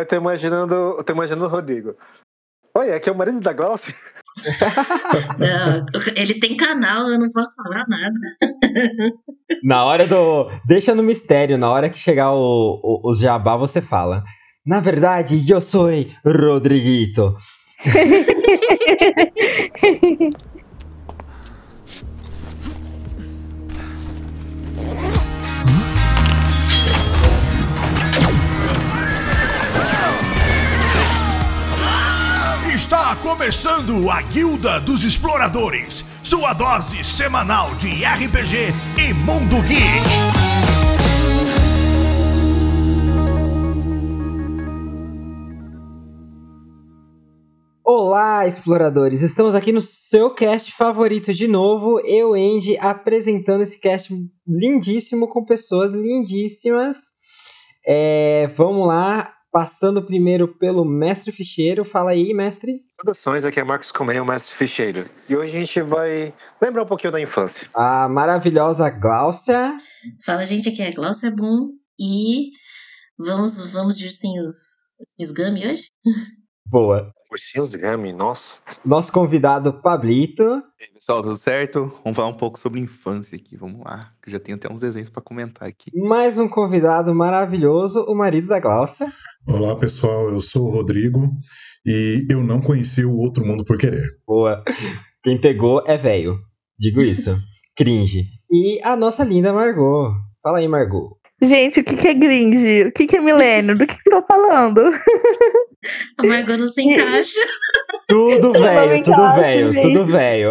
Eu tô imaginando, eu tô imaginando o Rodrigo. Oi, aqui é o marido da Glaucia. Não, ele tem canal, eu não posso falar nada. Na hora do. Deixa no mistério, na hora que chegar o, o, os jabá, você fala. Na verdade, eu sou Rodriguito. Está começando a Guilda dos Exploradores, sua dose semanal de RPG e Mundo Geek. Olá, exploradores! Estamos aqui no seu cast favorito de novo. Eu, Andy, apresentando esse cast lindíssimo com pessoas lindíssimas. É, vamos lá, passando primeiro pelo Mestre Ficheiro. Fala aí, mestre. Saudações, aqui é Marcos Comem, o Mestre Ficheiro. E hoje a gente vai lembrar um pouquinho da infância. A maravilhosa Gláucia. Fala, gente, aqui é a Glaucia Boom e vamos, vamos de ursinhos, Gummy hoje? Boa. Ursinhos de Gummy, nossa. Nosso convidado, Pablito. E aí, pessoal, tudo certo? Vamos falar um pouco sobre infância aqui, vamos lá. que eu já tenho até uns desenhos pra comentar aqui. Mais um convidado maravilhoso, o marido da Gláucia. Olá pessoal, eu sou o Rodrigo e eu não conheci o Outro Mundo por Querer. Boa. Quem pegou é velho. Digo isso. Cringe. E a nossa linda Margot. Fala aí, Margot. Gente, o que, que é gringe? O que, que é milênio? Do que, que você tá falando? A Margot não se encaixa. Tudo velho, tudo velho, tudo velho.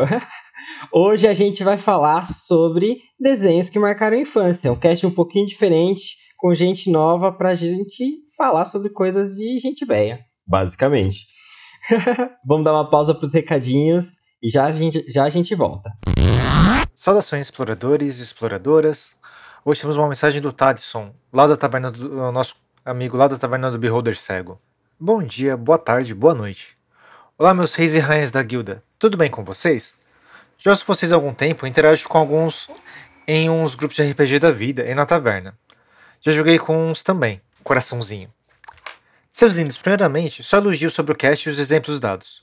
Hoje a gente vai falar sobre desenhos que marcaram a infância. Um cast um pouquinho diferente, com gente nova pra gente falar sobre coisas de gente velha, basicamente. Vamos dar uma pausa pros recadinhos e já a gente, já a gente volta. Saudações, exploradores e exploradoras. Hoje temos uma mensagem do Tadson, lá da taverna do do nosso amigo lá da taverna do Beholder Cego. Bom dia, boa tarde, boa noite. Olá, meus reis e rainhas da guilda. Tudo bem com vocês? Já ouço vocês há algum tempo interajo com alguns em uns grupos de RPG da vida e na taverna. Já joguei com uns também, coraçãozinho. Seus lindos, primeiramente, só elogio sobre o cast e os exemplos dados.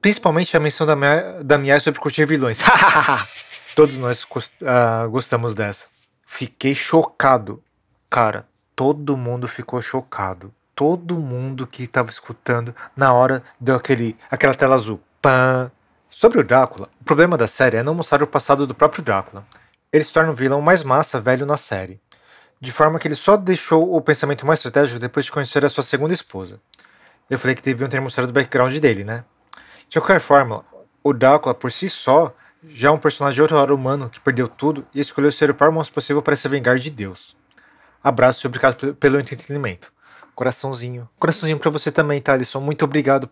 Principalmente a menção da, Mia- da sobre curtir vilões. Todos nós ah, gostamos dessa. Fiquei chocado. Cara, todo mundo ficou chocado. Todo mundo que estava escutando na hora deu aquele, aquela tela azul. Pã. Sobre o Drácula, o problema da série é não mostrar o passado do próprio Drácula. Ele se torna um vilão mais massa velho na série. De forma que ele só deixou o pensamento mais estratégico depois de conhecer a sua segunda esposa. Eu falei que deviam ter mostrado o background dele, né? De qualquer forma, o Drácula por si só já é um personagem de outra hora humano que perdeu tudo e escolheu ser o pior monstro possível para se vingar de Deus. Abraço e obrigado pe- pelo entretenimento. Coraçãozinho. Coraçãozinho pra você também, Thalisson. Muito obrigado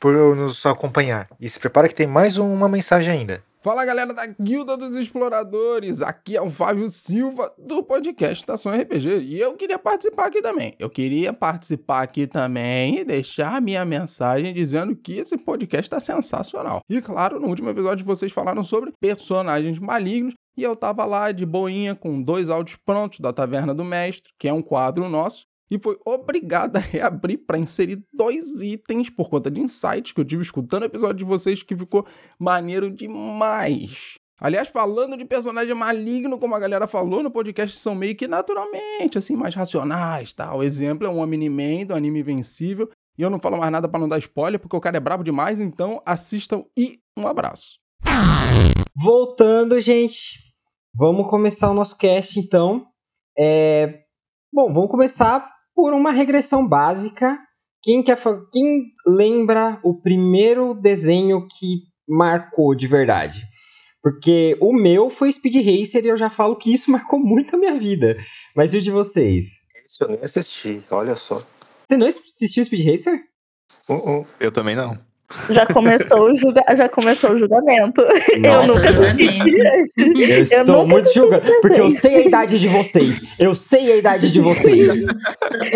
por nos acompanhar. E se prepara que tem mais uma mensagem ainda. Fala galera da Guilda dos Exploradores, aqui é o Fábio Silva do podcast Estação RPG e eu queria participar aqui também. Eu queria participar aqui também e deixar minha mensagem dizendo que esse podcast tá sensacional. E claro, no último episódio vocês falaram sobre personagens malignos e eu tava lá de boinha com dois áudios prontos da Taverna do Mestre, que é um quadro nosso, e foi obrigado a reabrir para inserir dois itens por conta de insights que eu tive escutando o episódio de vocês que ficou maneiro demais. Aliás, falando de personagem maligno, como a galera falou no podcast, são meio que naturalmente, assim, mais racionais, tá? O exemplo é um Omni-Man do anime Invencível. E eu não falo mais nada pra não dar spoiler, porque o cara é brabo demais, então assistam e um abraço. Voltando, gente. Vamos começar o nosso cast, então. É, Bom, vamos começar por uma regressão básica. Quem, quer Quem lembra o primeiro desenho que marcou de verdade? Porque o meu foi Speed Racer e eu já falo que isso marcou muito a minha vida. Mas e o de vocês? Isso eu nem assisti, olha só. Você não assistiu Speed Racer? Uh, uh. Eu também não. Já começou o, julga... já começou o julgamento. eu Nossa, nunca assisti. Eu estou nunca muito julgando, porque eu sei a idade de vocês. Eu sei a idade de vocês.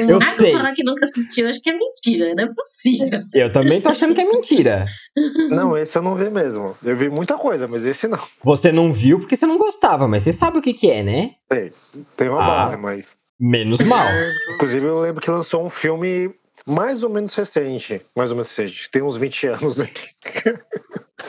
Eu Marcos sei. falar que nunca assistiu, acho que é mentira, não é possível. Eu também tô achando que é mentira. Não, esse eu não vi mesmo. Eu vi muita coisa, mas esse não. Você não viu porque você não gostava, mas você sabe o que, que é, né? Sei, tem uma Ah. base, mas. Menos mal. Inclusive, eu lembro que lançou um filme mais ou menos recente. Mais ou menos recente. Tem uns 20 anos aí.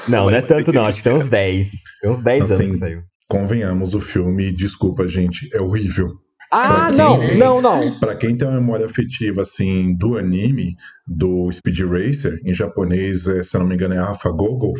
Não, não é tanto não, acho que tem uns 10. Tem uns 10 anos Assim, que saiu. Convenhamos, o filme, desculpa, gente, é horrível. Ah, não, tem- não, não. Pra quem tem uma memória afetiva, assim, do anime, do Speed Racer, em japonês, é, se eu não me engano, é Afagogo.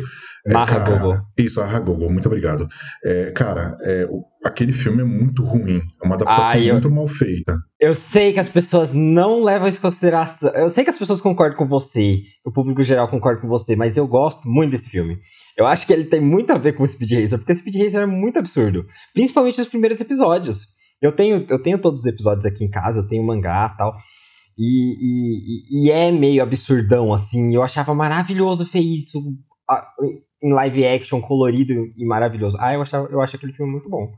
É, cara, Isso, Ahagogo, muito obrigado. É, cara, é, aquele filme é muito ruim. É uma adaptação Ai, eu- muito mal feita. Eu sei que as pessoas não levam isso em consideração. Eu sei que as pessoas concordam com você, o público geral concorda com você, mas eu gosto muito desse filme. Eu acho que ele tem muito a ver com o Speed Racer, porque o Speed Racer é muito absurdo. Principalmente nos primeiros episódios. Eu tenho, eu tenho todos os episódios aqui em casa, eu tenho mangá e tal. E, e, e- é meio absurdão, assim. Eu achava maravilhoso ver isso em live action, colorido e maravilhoso. Ah, eu, achava, eu acho aquele filme muito bom.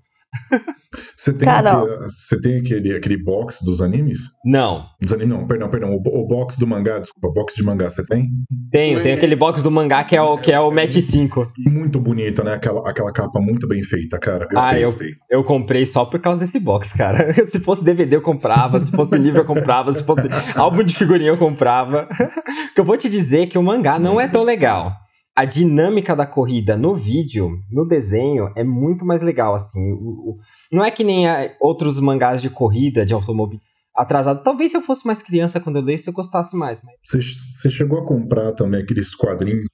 Você tem, aquele, você tem aquele, aquele box dos animes? Não, Dos animes, não, perdão, perdão. O, o box do mangá, desculpa, box de mangá, você tem? tenho, tem aquele box do mangá que é o, que é o Match 5. Muito bonito, né? Aquela, aquela capa muito bem feita, cara. Gostei, Ah, eu- gostei. Eu comprei só por causa desse box, cara. Se fosse DVD eu comprava, se fosse livro eu comprava, se fosse álbum de figurinha eu comprava. que eu vou te dizer que o mangá não é tão legal. A dinâmica da corrida no vídeo, no desenho, é muito mais legal, assim. O- o- não é que nem a- outros mangás de corrida, de automóvel atrasado. Talvez se eu fosse mais criança quando eu lesse, eu gostasse mais. Mas... Você, você chegou a comprar também aqueles quadrinhos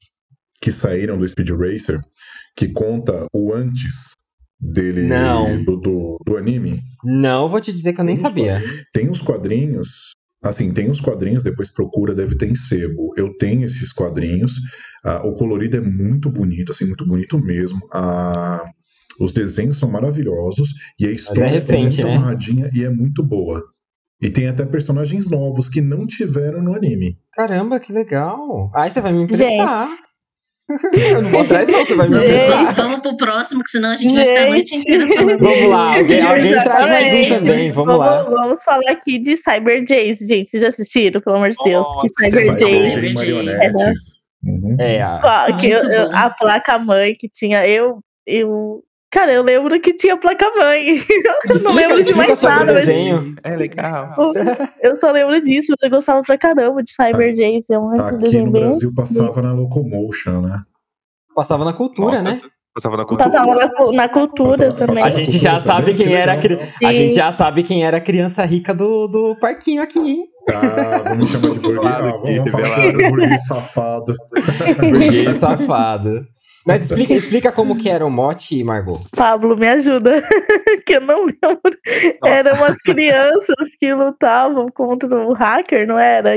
que saíram do Speed Racer, que conta o antes dele, Não. Do, do, do anime? Não, vou te dizer que eu nem Vamos sabia. Tem os quadrinhos, assim, tem os quadrinhos, depois procura, deve ter em sebo. Eu tenho esses quadrinhos, ah, o colorido é muito bonito, assim, muito bonito mesmo. Ah, os desenhos são maravilhosos e a história recente, é muito né? amarradinha e é muito boa. E tem até personagens novos que não tiveram no anime. Caramba, que legal. Ai, você vai me emprestar. eu não vou atrás, não, você vai me Gente. emprestar. Vamos, vamos pro próximo, que senão a gente vai ficar a noite Gente. inteira falando. Vamos lá, alguém, alguém traz mais um também, vamos lá. Vamos falar aqui de Cyber Jace, gente. Vocês já assistiram, pelo amor de Deus? Nossa, que Cyber Jace. Jace. Cyber marionetes. Uhum. É, a- Pá, que eu- eu- a placa mãe que tinha. Eu. eu Cara, eu lembro que tinha placa mãe. Eu não lembro de mais nada. mas. É legal. Eu só lembro disso. Eu gostava pra caramba de Cyber Jace. É um Aqui desenho no. Brasil passava na Locomotion, né? Passava na cultura, Nossa, né? Passava na cultura. Passava na, na cultura Passava- também. A passava gente já sabe também, quem que era a, a gente já sabe quem era a criança rica do, do parquinho aqui, hein? Ah, vamos chamar de burguês. Claro Ah, que vamos falar o burguês safado. Burguês safado. Mas explica, explica como que era o mote, Margot. Pablo, me ajuda. que eu não lembro. Eram umas crianças que lutavam contra o hacker, não era?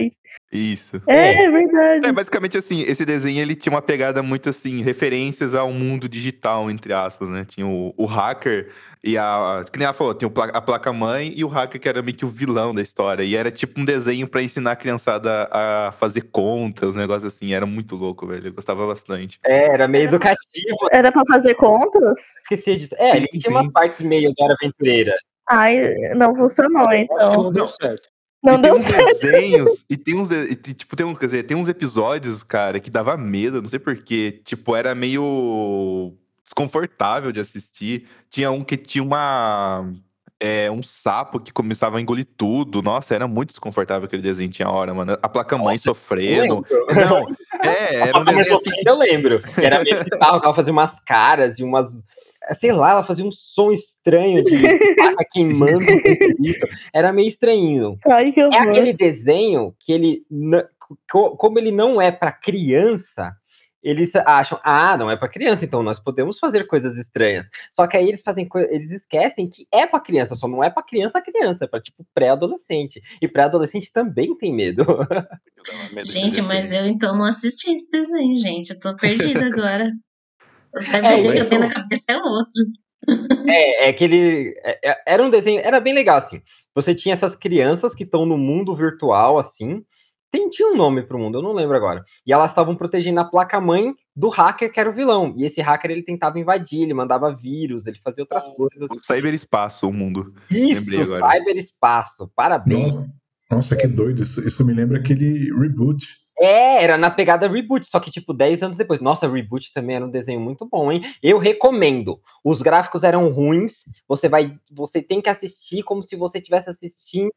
Isso. É, é verdade. É, basicamente assim, esse desenho ele tinha uma pegada muito assim, referências ao mundo digital, entre aspas, né? Tinha o, o hacker e a. Que nem ela falou, tinha a placa-mãe e o hacker que era meio que o vilão da história. E era tipo um desenho pra ensinar a criançada a fazer contas, um negócio assim. Era muito louco, velho. Eu gostava bastante. É, era meio educativo, Era pra fazer contas? esqueci disso. É, Sim, tinha sim. umas partes meio da Aventureira. Ai, não funcionou, então. não deu certo. Não e tem uns certo. desenhos, e tem uns, e tipo, tem um, quer dizer, tem uns episódios, cara, que dava medo, não sei porquê. Tipo, era meio desconfortável de assistir. Tinha um que tinha uma. É, um sapo que começava a engolir tudo. Nossa, era muito desconfortável aquele desenho, tinha hora, mano. A placa-mãe sofrendo. Não, é, era um desenho assim. Eu lembro. que Era meio que ela fazia umas caras e umas. Sei lá, ela fazia um som estranho de placa queimando. Era meio estranho. Ai, que É aquele desenho que ele, como ele não é para criança, eles acham, ah, não é para criança, então nós podemos fazer coisas estranhas. Só que aí eles fazem, eles esquecem que é para criança, só não é para criança criança, é para tipo pré-adolescente. E pré-adolescente também tem medo. Gente, mas eu então não assisti esse desenho, gente. Eu tô perdida agora. O É, Cyber que eu tenho na cabeça é outro. É, é que ele. é- é- era um desenho. Era bem legal, assim. Você tinha essas crianças que estão no mundo virtual, assim. Tem, tinha um nome pro mundo, eu não lembro agora. E elas estavam protegendo a placa-mãe do hacker que era o vilão. E esse hacker ele tentava invadir, ele mandava vírus, ele fazia outras coisas. O cyberespaço, o mundo. Isso, lembrei agora. cyberespaço. Parabéns. Nossa, nossa, que doido. Isso, isso me lembra aquele reboot. É, era na pegada reboot, só que tipo 10 anos depois. Nossa, reboot também era um desenho muito bom, hein? Eu recomendo. Os gráficos eram ruins, você vai, você tem que assistir como se você estivesse assistindo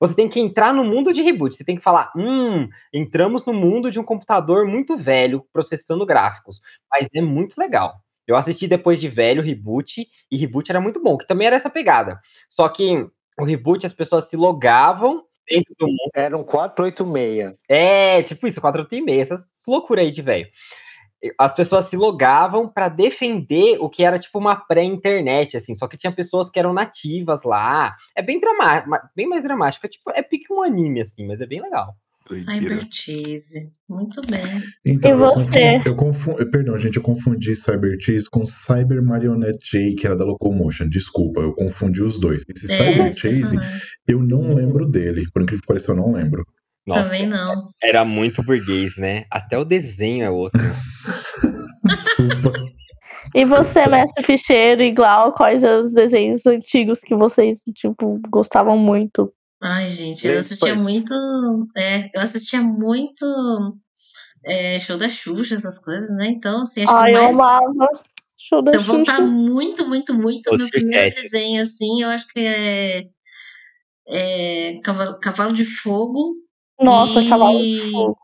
Você tem que entrar no mundo de reboot. Você tem que falar, hum, entramos no mundo de um computador muito velho processando gráficos. Mas é muito legal. Eu assisti depois de velho reboot e reboot era muito bom, que também era essa pegada. Só que o reboot as pessoas se logavam dentro do mundo. Era um 486. É, tipo isso, 486, essas loucura aí de velho. As pessoas se logavam para defender o que era tipo uma pré-internet, assim, só que tinha pessoas que eram nativas lá. É bem dramático, bem mais dramático. É tipo, é pique um anime, assim, mas é bem legal. Cyber Chase. Muito bem. Então, E eu você? confundi- Eu confundi, perdão, gente, eu confundi Cyber Chase com Cyber Marionette J, que era da Locomotion. Desculpa, eu confundi os dois. Esse É, Cyber você Chase, falou. eu não lembro dele. Por incrível que pareça, eu não lembro. Nossa, Também não. era muito burguês, né? Até o desenho é outro. Desculpa. E você, mestre ficheiro, igual, quais são os desenhos antigos que vocês, tipo, gostavam muito? Ai, gente, eu assistia pois. muito. É, eu assistia muito é, show da Xuxa, essas coisas, né? Então, assim, acho Ai, que eu mais. amava. Show da eu voltar Xuxa. muito, muito, muito, meu primeiro desenho, assim, eu acho que é. é Cavalo, Cavalo de Fogo. Nossa, e Cavalo de Fogo.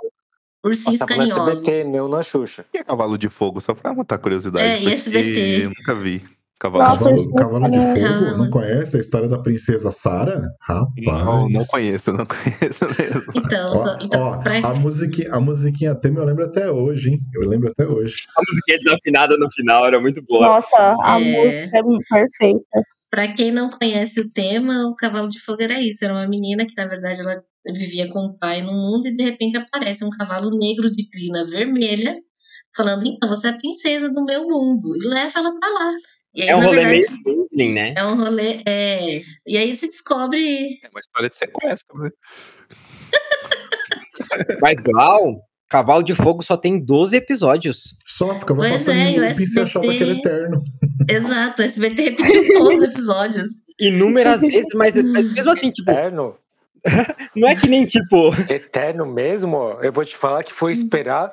Ursinhos Passava no Carinhosos. SBT, meu na Xuxa. que é Cavalo de Fogo? Só pra matar curiosidade. É, e SBT. Eu nunca vi. Cavalo Nossa, Fogo. Cavalo, Cavalo de Fogo? Calma. Não conhece a história da princesa Sara? Rapaz. Não, não conheço, não conheço mesmo. Então, Ó, só- então ó, pra- a, musiquinha, a musiquinha tema eu lembro até hoje, hein? Eu lembro até hoje. A musiquinha desafinada no final era muito boa. Nossa, a É. música é perfeita. Pra quem não conhece o tema, o Cavalo de Fogo era isso. Era uma menina que, na verdade, ela vivia com o pai no mundo e, de repente, aparece um cavalo negro de crina vermelha falando, então, você é a princesa do meu mundo. E leva ela pra lá. E aí, É um rolê verdade, meio Disney, né? é um rolê... É... E aí se descobre... É uma história de sequestro, né? Mas Gal, Cavalo de Fogo só tem 12 episódios. Só ficava Pois passando é, e o e você achava SBT que era eterno. Exato, o SBT repetiu todos os episódios. Inúmeras vezes, mas, mas mesmo assim, tipo, Eterno? não é que nem tipo. Eterno mesmo? ó. Eu vou te falar que foi esperar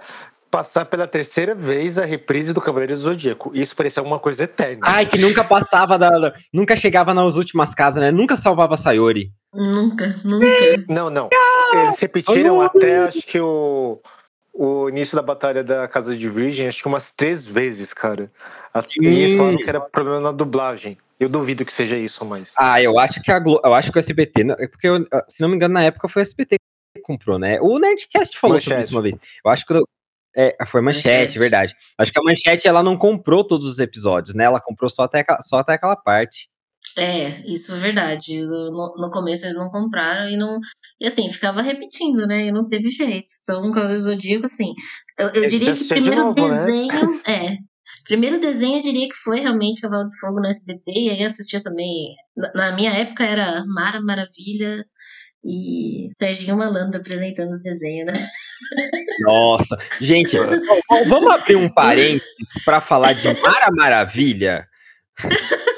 passar pela terceira vez a reprise do Cavaleiro do Zodíaco. Isso parecia alguma coisa eterna. Ai, que nunca passava da. Nunca chegava nas últimas casas, né? Nunca salvava a Sayori. Nunca, nunca. Não, não. Eles repetiram até, acho que o, o início da batalha da Casa de Virgem, acho que umas três vezes, cara. E eles falaram que era problema na dublagem. Eu duvido que seja isso, mas. Ah, eu acho que a Glo... eu acho que o SBT, é porque eu- se não me engano na época foi o SBT que comprou, né? O Nerdcast falou sobre Manchete. isso uma vez. Eu acho que eu- é, foi manchete, Manchete. verdade. Acho que a manchete ela não comprou todos os episódios, né? Ela comprou só até, aquela- só até aquela parte. É, isso é verdade. No, no começo eles não compraram e não. E assim, ficava repetindo, né? E não teve jeito. Então, o Cavaleiro do Zodíaco, assim. Eu, eu É, diria que o assistia de primeiro novo, né? desenho. É. Primeiro desenho eu diria que foi realmente Cavalo de Fogo no SBT. E aí assistia também. Na, na minha época era Mara Maravilha e Serginho Malandro apresentando os desenhos, né? Nossa, gente, vamos abrir um parênteses pra falar de Mara Maravilha.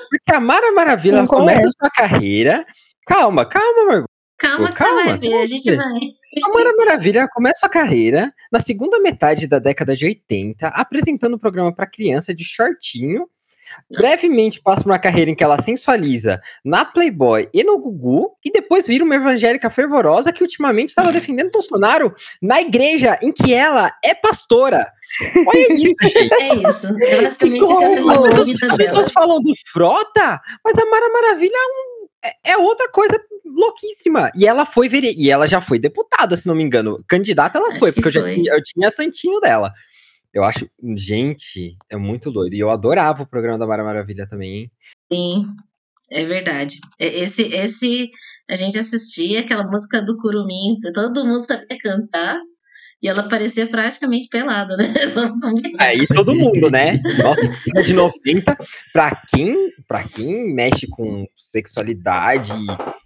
Porque a Mara Maravilha Não começa conheço. sua carreira. Calma, calma, Margot. Calma que Calma, você vai ver, a gente vai. A Mara Maravilha começa a carreira na segunda metade da década de 80, apresentando um programa para criança de shortinho. Brevemente passa por uma carreira em que ela sensualiza na Playboy e no Gugu, e depois vira uma evangélica fervorosa que ultimamente estava defendendo Bolsonaro na igreja em que ela é pastora. Olha isso, gente. É isso. É basicamente é resumo As pessoas, vida as pessoas falam do Frota, mas a Mara Maravilha é, um- é- é outra coisa louquíssima. E ela foi vere... e ela já foi deputada, se não me engano. Candidata ela Acho foi, que porque eu já foi. tinha, eu tinha santinho dela. Eu acho, gente, é muito doido. E eu adorava o programa da Mara Maravilha também, hein? Sim, é verdade. É, Esse, esse, a gente assistia aquela música do Curumim, todo mundo sabia cantar, e ela parecia praticamente pelada, né? Aí todo mundo, né? Nossa, de 90, pra quem, pra quem mexe com sexualidade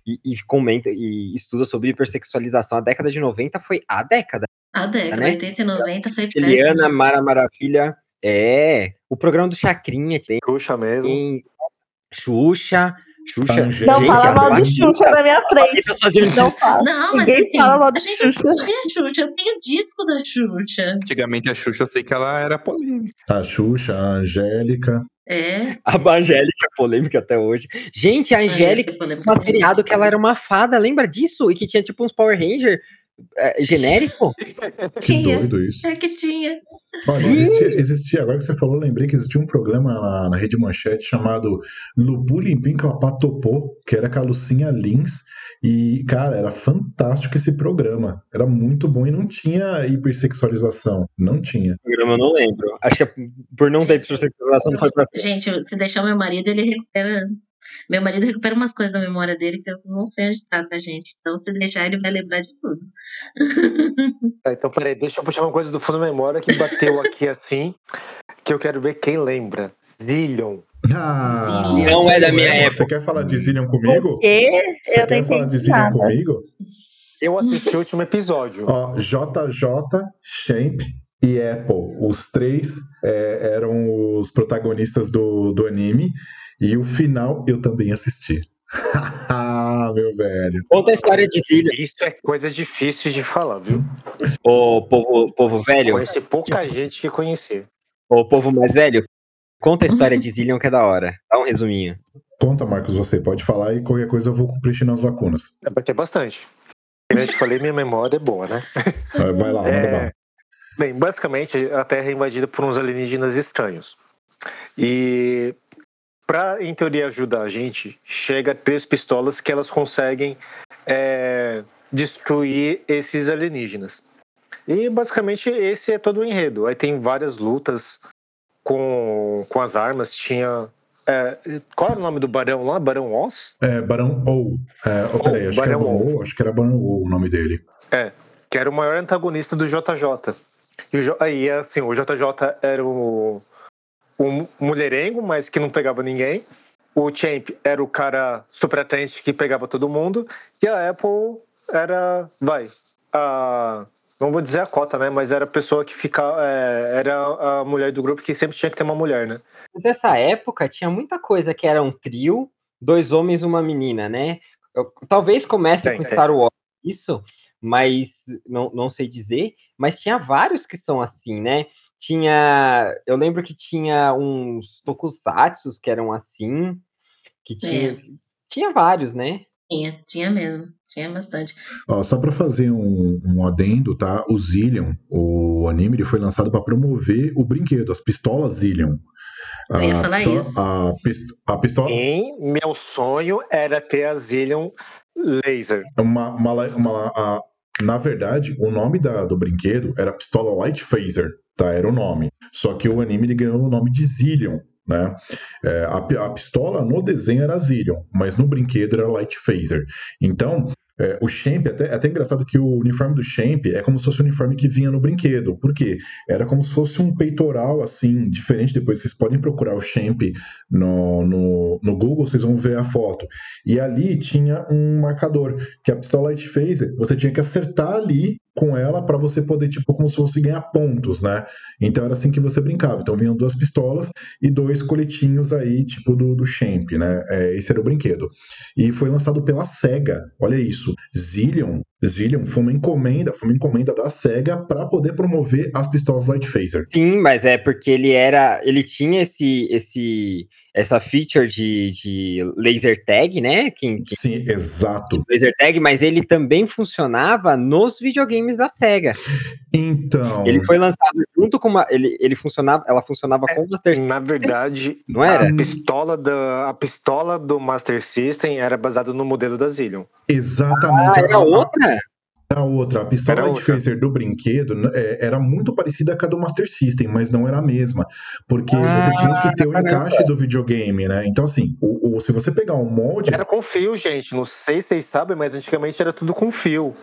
e, e comenta e estuda sobre hipersexualização, a década de 90 foi a década. A década, né? 80 e 90 foi Eliana, péssima. Mara Maravilha. É. O programa do Chacrinha tem. Xuxa mesmo. tem Xuxa. Xuxa. Angélica. Não Gente, fala as mal de Xuxa na minha frente. Não fala. Não, mas Ninguém assim, fala mal a de gente Xuxa. assistia a Xuxa. Eu tenho disco da Xuxa. Antigamente a Xuxa, eu sei que ela era polêmica. A Xuxa, a Angélica. É. A Angélica, polêmica até hoje. Gente, a Angélica, polêmica. um seriado que ela era uma fada, lembra disso? E que tinha tipo uns Power Ranger é, genérico? Que Tinha. doido isso. É que tinha. Olha, existia, existia- agora que você falou, lembrei que existia um programa na, na Rede Manchete chamado Lubu Limpim Clapatopô, que era com a Lucinha Lins. E, cara, era fantástico esse programa. Era muito bom e não tinha hipersexualização. Não tinha. programa eu não lembro. Acho que é por não ter hipersexualização não foi pra Gente, eu- se deixar meu marido, ele recupera. Meu marido recupera umas coisas da memória dele que eu não sei onde tá, tá, gente? Então, se deixar, ele vai lembrar de tudo. Tá, então, peraí, deixa eu puxar uma coisa do fundo da memória que bateu aqui assim, que eu quero ver quem lembra. Zillion. Ah, Zillion. Não é da minha Você época. quer falar de Zillion comigo? Porque Você eu quer falar de Zillion nada. comigo? Eu assisti o último episódio. Ó, JJ, Champ e Apple. Os três é, eram os protagonistas do, do anime. E o final eu também assisti. Ah, meu velho. Conta a história de Zillion, Isso é coisa difícil de falar, viu? ô povo, povo velho, Conheci pouca gente que conhecia. ô povo mais velho. Conta a história de Zillion que é da hora. Dá um resuminho. Conta, Marcos, você pode falar e qualquer coisa eu vou preenchendo as lacunas. Vai ter bastante. Como eu te falei, minha memória é boa, né? Vai vai lá, manda É, bala. Bem, basicamente a Terra é invadida por uns alienígenas estranhos. E para, em teoria, ajudar a gente, chega três pistolas que elas conseguem é, destruir esses alienígenas. E basicamente esse é todo o enredo. Aí tem várias lutas com, com as armas. Tinha. é, qual era o nome do Barão lá? Barão Oz? É, Barão Ou. É, oh, peraí, acho que era Barão Barão Ou. Ou, acho que era Barão Ou o nome dele. que era o maior antagonista do JJ. E o, aí, assim, o JJ era o, o mulherengo, mas que não pegava ninguém. O Champ era o cara super atente que pegava todo mundo. E a Apple era, vai, a, não vou dizer a cota, né? Mas era a pessoa que ficava, é, era a mulher do grupo que sempre tinha que ter uma mulher, né? Mas nessa época tinha muita coisa que era um trio, dois homens e uma menina, né? Eu- talvez comece Tem, com tem. Star Wars isso, mas não, não sei dizer. Mas tinha vários que são assim, né? Tinha. Eu lembro que tinha uns tokusatsus que eram assim. Que tinha. É. Tinha vários, né? Tinha, tinha mesmo. Tinha bastante. Ó, só pra fazer um, um adendo, tá? O Zillion, o anime, ele foi lançado pra promover o brinquedo, as pistolas Zillion. Eu ia A falar pistola- isso. A, a pistola. E meu sonho era ter a Zillion Laser. Uma, uma, uma- a- na verdade, o nome da- do brinquedo era Pistola Light Phaser, tá? Era o nome. Só que o anime ele ganhou o nome de Zillion, né? É, a, a pistola no desenho era Zillion, mas no brinquedo era Light Phaser. Então, é, o Champ, até, é até engraçado que o uniforme do Champ é como se fosse o uniforme que vinha no brinquedo. Por quê? Era como se fosse um peitoral, assim, diferente. Depois vocês podem procurar o Champ no, no, no Google, vocês vão ver a foto. E ali tinha um marcador, que a pistola Light Phaser, você tinha que acertar ali com ela para você poder, tipo, como se fosse ganhar pontos, né? Então era assim que você brincava. Então vinham duas pistolas e dois coletinhos aí, tipo do, do Champ, né? É, esse era o brinquedo. E foi lançado pela SEGA, olha isso. Zillion, Zillion foi uma encomenda, foi uma encomenda da SEGA para poder promover as pistolas Light Phaser. Sim, mas é porque ele era. Ele tinha esse. esse essa feature de, de laser tag, né? Que, que- Sim, exato. laser tag, mas ele também funcionava nos videogames da Sega. Então, Ele foi lançado junto com uma. Ele, ele funcionava, ela funcionava com o Master System, Na verdade, não era? a pistola, da, a pistola do Master System era baseada no modelo da Zillion. Ah, exatamente. era a- a- outra? A outra, a pistola outra. Phaser do brinquedo é, era muito parecida com a do Master System, mas não era a mesma. Porque Ah, você tinha que ter o encaixe do videogame, né? Então, assim, o, o- se você pegar um molde. Era com fio, gente. Não sei se vocês sabem, mas antigamente era tudo com fio.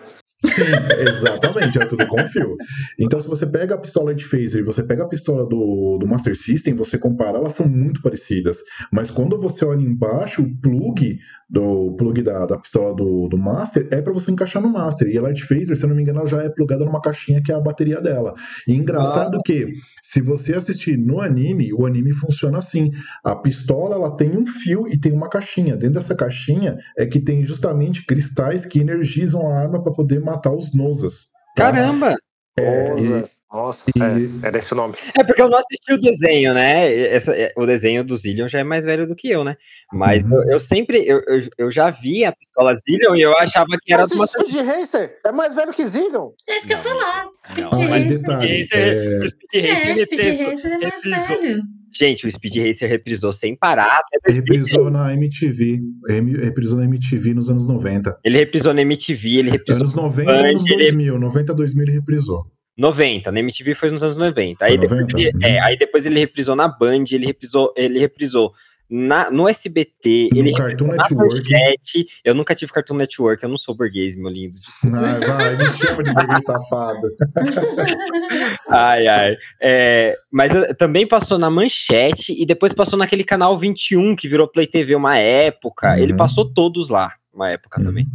Sim, exatamente, era tudo com fio. Então, se você pega a pistola de phaser e você pega a pistola do, do Master System, você compara, elas são muito parecidas. Mas quando você olha embaixo, o plug do plug da, da pistola do, do Master é para você encaixar no Master. E a Light Phaser, se eu não me engano, ela já é plugada numa caixinha que é a bateria dela. E engraçado que, se você assistir no anime, o anime funciona assim. A pistola ela tem um fio e tem uma caixinha. Dentro dessa caixinha é que tem justamente cristais que energizam a arma para poder matar os Nozas. tá? Caramba! É, Nossa, e- é, era esse o nome. É porque eu não assisti o desenho, né? Essa- é, o desenho do Zillion já é mais velho do que eu, né? Mas Uhum. eu, eu sempre, eu, eu, eu já vi a pistola Zillion e eu achava que era Mas do Master Speed Racer é mais velho que Zillion. É isso que eu ia falar. Speed Não, mas Racer. detalhe, é, o Speed Racer, É, Speed reprisou- Racer é mais velho. Gente, o Speed Racer reprisou sem parar. Ele reprisou na MTV. Ele reprisou na MTV nos anos 90. Ele reprisou na MTV, ele reprisou Anos 90 Band, e anos ele- 2000. 90 2000 ele reprisou. 90, na MTV foi nos anos 90. Aí Foi depois, 90? ele, é, aí depois ele reprisou na Band, ele reprisou, ele reprisou na, no SBT, No ele Cartoon Network. Manchete. Eu nunca tive Cartoon Network, eu não sou burguês, meu lindo. Ai, vai, me chama de burguês safado. Ai, ai. É, mas eh, também passou na Manchete e depois passou naquele canal 21 que virou Play TV uma época. Ele Uhum. passou todos lá, uma época Uhum. também.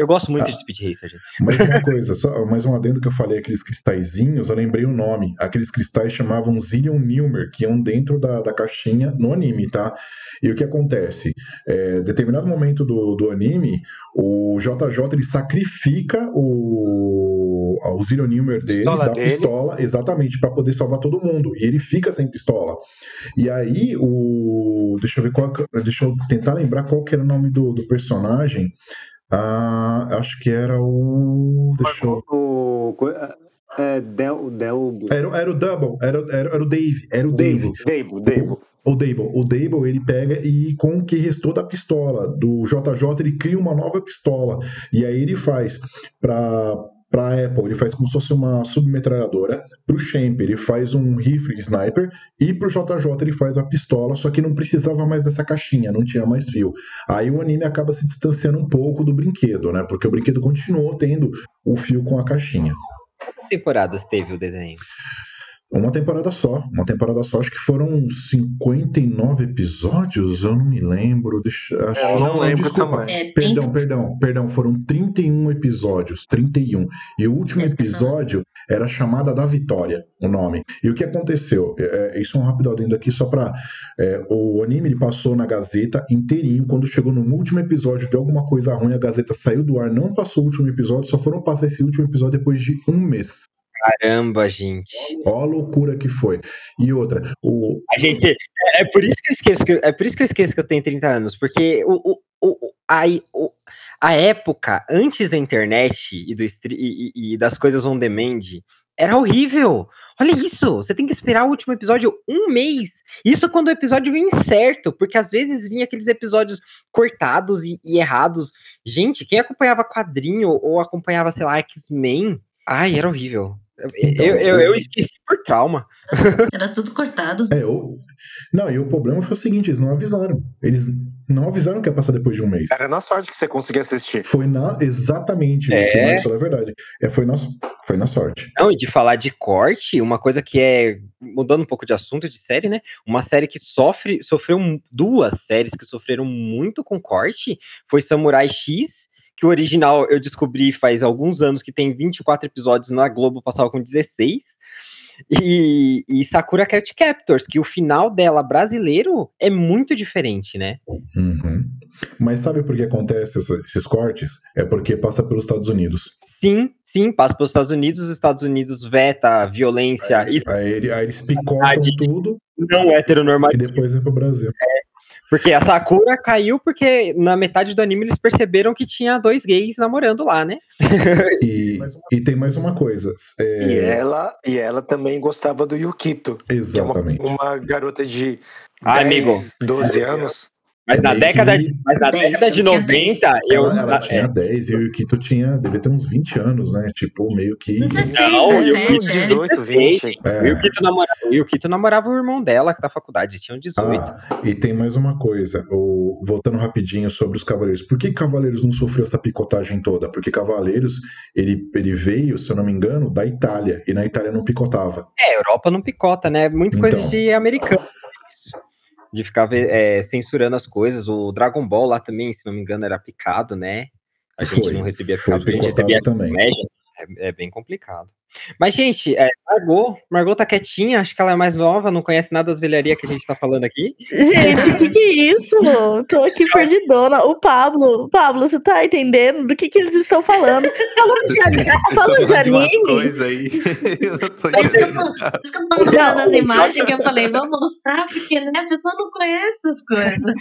Eu gosto muito Ah. de Speed Racer, gente. Mais uma coisa, só, mais um adendo que eu falei, aqueles cristalzinhos, eu lembrei o nome. Aqueles cristais chamavam Zillion Nilmer, que iam dentro da, da caixinha no anime, tá? E o que acontece? É, determinado momento do, do anime, o JJ ele sacrifica o, o Zillion Nilmer dele, Pistola da dele. pistola, exatamente, para poder salvar todo mundo. E ele fica sem pistola. E aí, o. Deixa eu ver qual. Deixa eu tentar lembrar qual que era o nome do, do personagem. Ah, acho que era o. Deixa eu. O, é, Del, Del, Era, era o Double, era, era, era o Dave, era o Dave. Dave, Dave. O Dable. O Dable, ele pega e com o que restou da pistola do JJ, ele cria uma nova pistola. E aí ele faz para para Apple, ele faz como se fosse uma submetralhadora. Para o Champ, ele faz um rifle sniper. E para o JJ, ele faz a pistola, só que não precisava mais dessa caixinha, não tinha mais fio. Aí o anime acaba se distanciando um pouco do brinquedo, né? Porque o brinquedo continuou tendo o fio com a caixinha. Quantas temporadas teve o desenho? Uma temporada só, uma temporada só, acho que foram 59 episódios, eu não me lembro. Deixa, acho, É, eu não lembro desculpa. também. É, Perdão, perdão, perdão, foram 31 episódios, 31. E o último falar. episódio era Chamada da Vitória, o nome. E o que aconteceu? É, é, isso é um rápido adendo aqui, só pra. é, o anime ele passou na Gazeta inteirinho. Quando chegou no último episódio, deu alguma coisa ruim, a Gazeta saiu do ar, não passou o último episódio, só foram passar esse último episódio depois de um mês. Caramba, gente. Ó a loucura que foi. E outra, o, A gente, é, é por isso que eu esqueço que eu- é por isso que eu esqueço que eu tenho 30 anos, porque o, o, o, a, o- a época antes da internet e, do, e, e- e das coisas on demand era horrível. Olha isso, você tem que esperar o último episódio um mês. Isso quando o episódio vem certo, porque às vezes vinha aqueles episódios cortados e, e errados. Gente, quem acompanhava quadrinho ou acompanhava, sei lá, X-Men, ai, era horrível. Então, eu, eu, eu esqueci por trauma. Era tudo cortado. É, o... Não, e o problema foi o seguinte, eles não avisaram. Eles não avisaram que ia passar depois de um mês. Era na sorte que você conseguia assistir. Foi na. Exatamente, É. o que o Marcos falou é verdade. É, foi, na... foi na sorte. Não, e de falar de corte, uma coisa que é, mudando um pouco de assunto de série, né? Uma série que sofre, sofreu duas séries que sofreram muito com corte, foi Samurai X, que o original eu descobri faz alguns anos que tem 24 episódios na Globo, passava com 16. E, e Sakura Card Captors, que o final dela brasileiro é muito diferente, né? Uhum. Mas sabe por que acontece esses cortes? É porque passa pelos Estados Unidos. Sim, sim, passa pelos Estados Unidos, os Estados Unidos veta a violência e Aí, ele- aí eles picotam tudo não heteronormal e depois vem pro Brasil. Porque a Sakura caiu porque na metade do anime eles perceberam que tinha dois gays namorando lá, né? E, e tem mais uma coisa. é, E ela, e ela também gostava do Yukito, que é uma, Exatamente. uma garota de Ah, 10, amigo. 12 anos. Mas É na década que- de, mas na Dez, década de eu tinha 90, eu. Ela, ela tinha é, 10 e o Kito tinha, devia ter uns 20 anos, né? Tipo, meio que. 16, Não, eu 17, é. 18, 20. o É. Yukito namorava, o Yukito namorava o irmão dela, que tá na faculdade, eles tinham 18. Ah, e tem mais uma coisa, o- voltando rapidinho sobre os Cavaleiros. Por que Cavaleiros não sofreu essa picotagem toda? Porque Cavaleiros, ele, ele veio, se eu não me engano, da Itália, e na Itália não picotava. É, Europa não picota, né? Muito coisa Então. de americano. De ficar é, censurando as coisas. O Dragon Ball lá também, se não me engano, era picado, né? A gente Foi, não recebia picado, a gente recebia também. É, é bem complicado. Mas, gente, é, Margot, Margot tá quietinha, acho que ela é mais nova, não conhece nada das velharias que a gente tá falando aqui. Gente, que que é isso? Tô aqui perdidona. O Pablo, Pablo, você tá entendendo do que que eles estão falando? Falando de, ani- Eles estão falando de anime, aí. Eu tô Por isso, que eu, entendendo. tô- mostrando as imagens que eu falei, vou mostrar, porque né, a pessoa não conhece as coisas.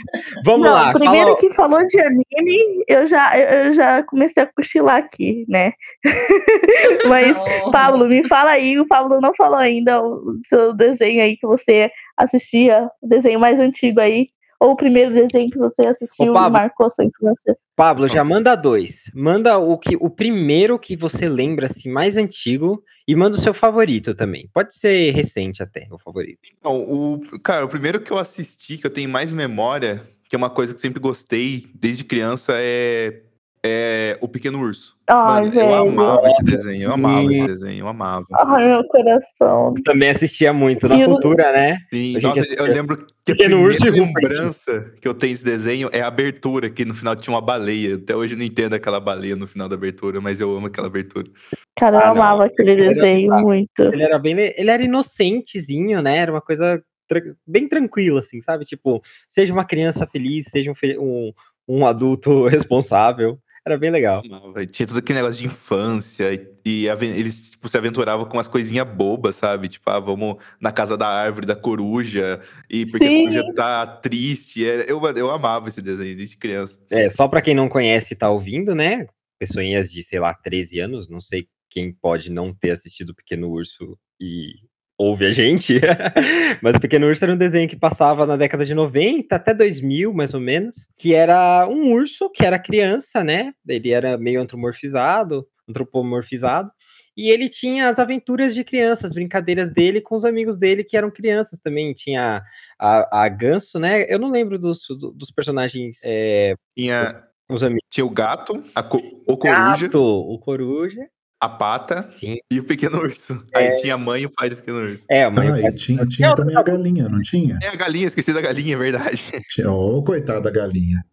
Vamos Não, lá, primeiro fala- que falou de anime, eu já, eu eu já comecei a cochilar aqui, né? Mas, Oh. Pablo, me fala aí, o Pablo não falou ainda o seu desenho aí que você assistia, o desenho mais antigo aí, ou o primeiro desenho que você assistiu e Pablo. marcou a sua infância. Pablo, já manda dois. Manda o que o primeiro que você lembra, assim, mais antigo, e manda o seu favorito também. Pode ser recente até, o favorito. Não, o, cara, o primeiro que eu assisti, que eu tenho mais memória, que é uma coisa que sempre gostei desde criança, é, é O Pequeno Urso. Ai, Mano, eu amava esse desenho, eu amava esse desenho, eu amava. Ai, meu coração. Também assistia muito na E cultura, né? Sim, A nossa, eu lembro que a Pequeno primeira Urso e lembrança que eu tenho desse desenho é a abertura, que no final tinha uma baleia. Até hoje eu não entendo aquela baleia no final da abertura, mas eu amo aquela abertura. Cara, eu Ah, não. amava aquele Ele desenho muito. Ele era bem. le- Ele era inocentezinho, né? Era uma coisa tra- bem tranquila, assim, sabe? Tipo, seja uma criança feliz, seja um, fe- um, um adulto responsável. Era bem legal. Tinha todo aquele negócio de infância e, e eles tipo, se aventuravam com umas coisinhas bobas, sabe? Tipo, ah, vamos na casa da árvore da coruja e porque Sim. a coruja tá triste. Eu, eu amava esse desenho desde criança. É, só pra quem não conhece e tá ouvindo, né? Pessoinhas de, sei lá, 13 anos, não sei quem pode não ter assistido Pequeno Urso e ouve a gente. Mas o Pequeno Urso era um desenho que passava na década de 90 até 2000, mais ou menos, que era um urso que era criança, né? Ele era meio antropomorfizado, antropomorfizado. E ele tinha as aventuras de crianças, brincadeiras dele com os amigos dele que eram crianças também. Tinha a, a Ganso, né? Eu não lembro dos, dos personagens, é, Tinha, os amigos. tinha o gato, a co- o coruja, Gato, o coruja. A pata Sim. e o pequeno urso. Aí tinha a mãe e o pai do pequeno urso. É, a mãe. Ah, e tinha, tinha também a galinha, não tinha? É a galinha, esqueci da galinha, é verdade. Tinha, ô, coitada da galinha.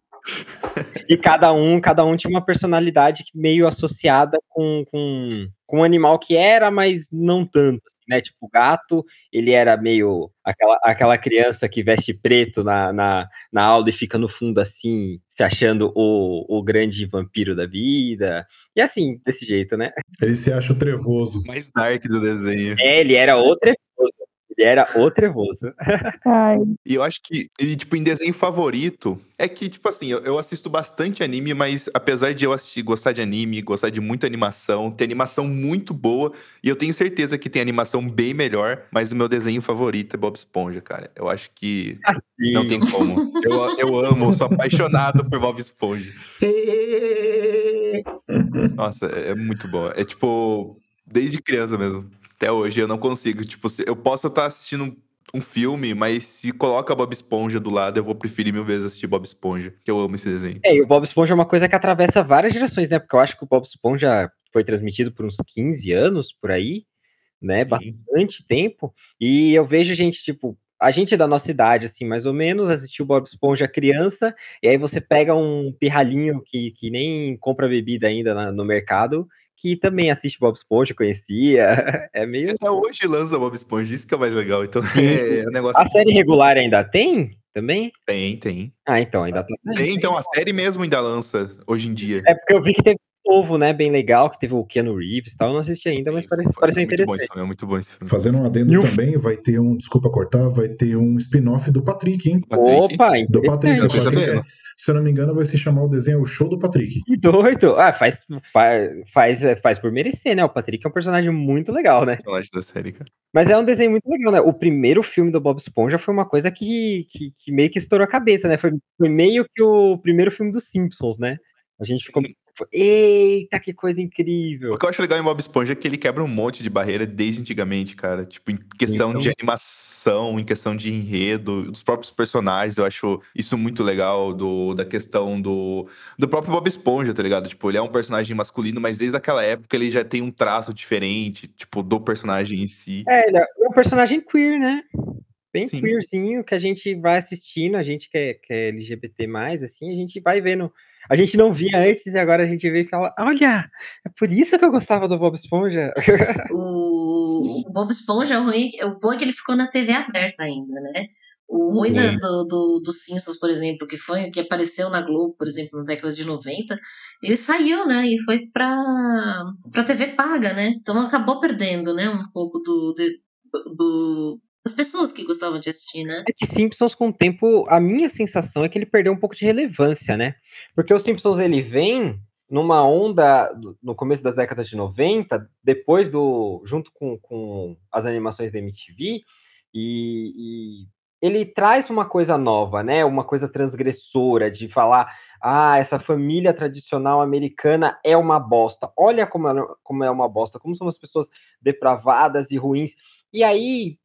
E cada um, cada um tinha uma personalidade meio associada com, com, com um animal que era, mas não tanto, assim, né? Tipo, o gato, ele era meio aquela, aquela criança que veste preto na, na, na aula e fica no fundo assim, se achando o, o grande vampiro da vida. E assim, desse jeito, né? Ele se acha o trevoso. Mais dark do desenho. É, ele era o trevoso. Ele era o trevoso. Ai, E eu acho que, e, tipo, em desenho favorito, é que, tipo assim, eu, eu assisto bastante anime, mas apesar de eu assistir, gostar de anime, gostar de muita animação, tem animação muito boa, e eu tenho certeza que tem animação bem melhor, mas o meu desenho favorito é Bob Esponja, cara. Eu acho que Assim, não tem como. Eu, eu amo, sou apaixonado por Bob Esponja. Nossa, é, é muito bom. É tipo, desde criança mesmo, até hoje, eu não consigo. Tipo, eu posso estar assistindo um filme, mas se coloca Bob Esponja do lado, eu vou preferir mil vezes assistir Bob Esponja, que eu amo esse desenho. É, e o Bob Esponja é uma coisa que atravessa várias gerações, né? Porque eu acho que o Bob Esponja foi transmitido por uns 15 anos por aí, né? Bastante tempo. E eu vejo gente, tipo, a gente da nossa idade, assim, mais ou menos, assistiu Bob Esponja criança, e aí você pega um pirralhinho que, que nem compra bebida ainda na- no mercado, que também assiste Bob Esponja, conhecia. É meio. Até hoje lança Bob Esponja, isso que é mais legal. Então é um negócio. A série regular ainda tem? Também? Tem, tem. Ah, então, ainda tá. Tem, então a série mesmo ainda lança hoje em dia. É porque eu vi que teve novo, né? Bem legal, que teve o Keanu Reeves e tal. Eu não assisti ainda, mas parece, Foi pareceu muito bom interessante. filme, é muito bom esse filme. Fazendo um adendo E o- também, vai ter um, desculpa cortar, vai ter um spin-off do Patrick, hein? Patrick, Opa, Do Patrick. O interessante. Patrick é- se eu não me engano, vai se chamar o desenho O Show do Patrick. Que doido. Ah, faz, faz, faz, faz por merecer, né? O Patrick é um personagem muito legal, né? personagem da série, cara. Mas é um desenho muito legal, né? O primeiro filme do Bob Esponja foi uma coisa que, que, que meio que estourou a cabeça, né? Foi, foi meio que o primeiro filme dos Simpsons, né? A gente ficou. Foi, Eita, que coisa incrível! O que eu acho legal em Bob Esponja é que ele quebra um monte de barreira desde antigamente, cara. Tipo, em questão Então- de animação, em questão de enredo, dos próprios personagens, eu acho isso muito legal, do, da questão do, do próprio Bob Esponja, tá ligado? Tipo, ele é um personagem masculino, mas desde aquela época ele já tem um traço diferente, tipo, do personagem em si. É, ele é um personagem queer, né? Bem Sim. queerzinho, que a gente vai assistindo, a gente que é, que é LGBT, assim, a gente vai vendo. A gente não via antes e agora a gente vê e fala: Olha, é por isso que eu gostava do Bob Esponja. O, o Bob Esponja, o ruim, é que- o bom é que ele ficou na TV aberta ainda, né? O ruim Sim. do, do, do Simpsons, por exemplo, que foi que apareceu na Globo, por exemplo, na década de 90, ele saiu, né? E foi pra, pra TV paga, né? Então acabou perdendo, né? Um pouco do, do, do- das pessoas que gostavam de assistir, né? É que Simpsons, com o tempo, a minha sensação é que ele perdeu um pouco de relevância, né? Porque o Simpsons ele vem numa onda no começo das décadas de 90, depois do. junto com, com as animações da MTV, e, e ele traz uma coisa nova, né? Uma coisa transgressora de falar. Ah, essa família tradicional americana é uma bosta. Olha como, ela- como é uma bosta, como são as pessoas depravadas e ruins. E aí,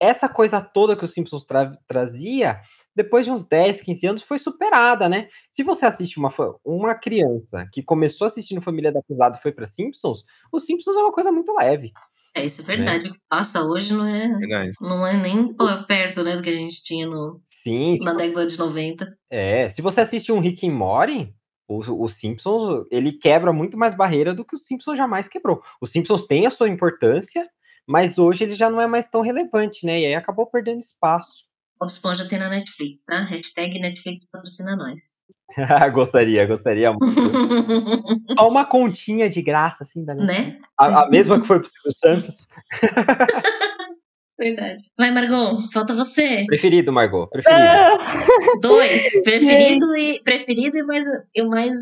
essa coisa toda que o Simpsons tra- trazia, depois de uns 10, 15 anos, foi superada, né? Se você assiste uma, uma criança que começou assistindo Família da Pesada e foi para Simpsons, o Simpsons é uma coisa muito leve. É, isso é verdade. O que passa hoje não é, Verdade. não é nem perto né, do que a gente tinha no, Sim, na década de 90. É, se você assiste um Rick and Morty, o, o Simpsons, ele quebra muito mais barreira do que o Simpsons jamais quebrou. O Simpsons tem a sua importância, mas hoje ele já não é mais tão relevante, né? E aí acabou perdendo espaço. Bob Esponja tem na Netflix, tá? Hashtag Netflix patrocina nós. gostaria, gostaria muito. Só uma continha de graça, assim, da né? a, a mesma que foi pro Silvio Santos. Verdade. Vai, Margot, falta você. Preferido, Margot, preferido. É, Dois. Preferido e preferido e mais e o mais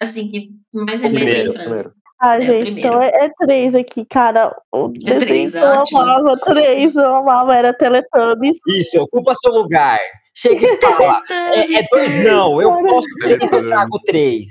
assim que mais remete à Primeiro, infância. Ah, É, gente, então é, é três aqui, cara. O desenho três, que eu ótimo. amava, três, eu amava, era Teletubbies. Isso, ocupa seu lugar. Chega e fala. É, é dois não, eu posso três, eu trago três.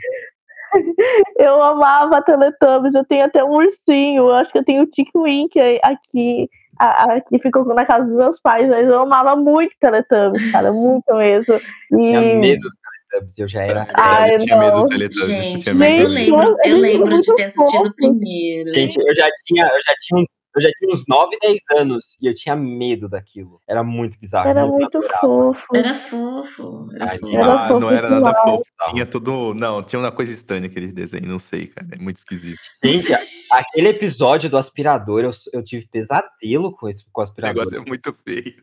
Eu amava Teletubbies, eu tenho até um ursinho, eu acho que eu tenho o Tiki Wink aqui, a- aqui ficou na casa dos meus pais, mas eu amava muito Teletubbies, cara, muito mesmo. E medo do Teletubbies, eu já era. Ai, eu tinha medo do Teletubbies. eu Gente, eu medo. Gente, lembro, eu é lembro de ter assistido fofo. o primeiro. Gente, eu já tinha, eu já tinha, um- eu já tinha uns 9, 10 anos e eu tinha medo daquilo. Era muito bizarro. era eu muito fofo. Era fofo. Era Ai, fofo. Era ah, fofo não era nada demais. fofo. Tinha tudo. Não, tinha uma coisa estranha aquele desenho, não sei, cara. É muito esquisito. Gente, aquele episódio do aspirador, eu, eu tive pesadelo com esse com o O aspirador. negócio é muito feio.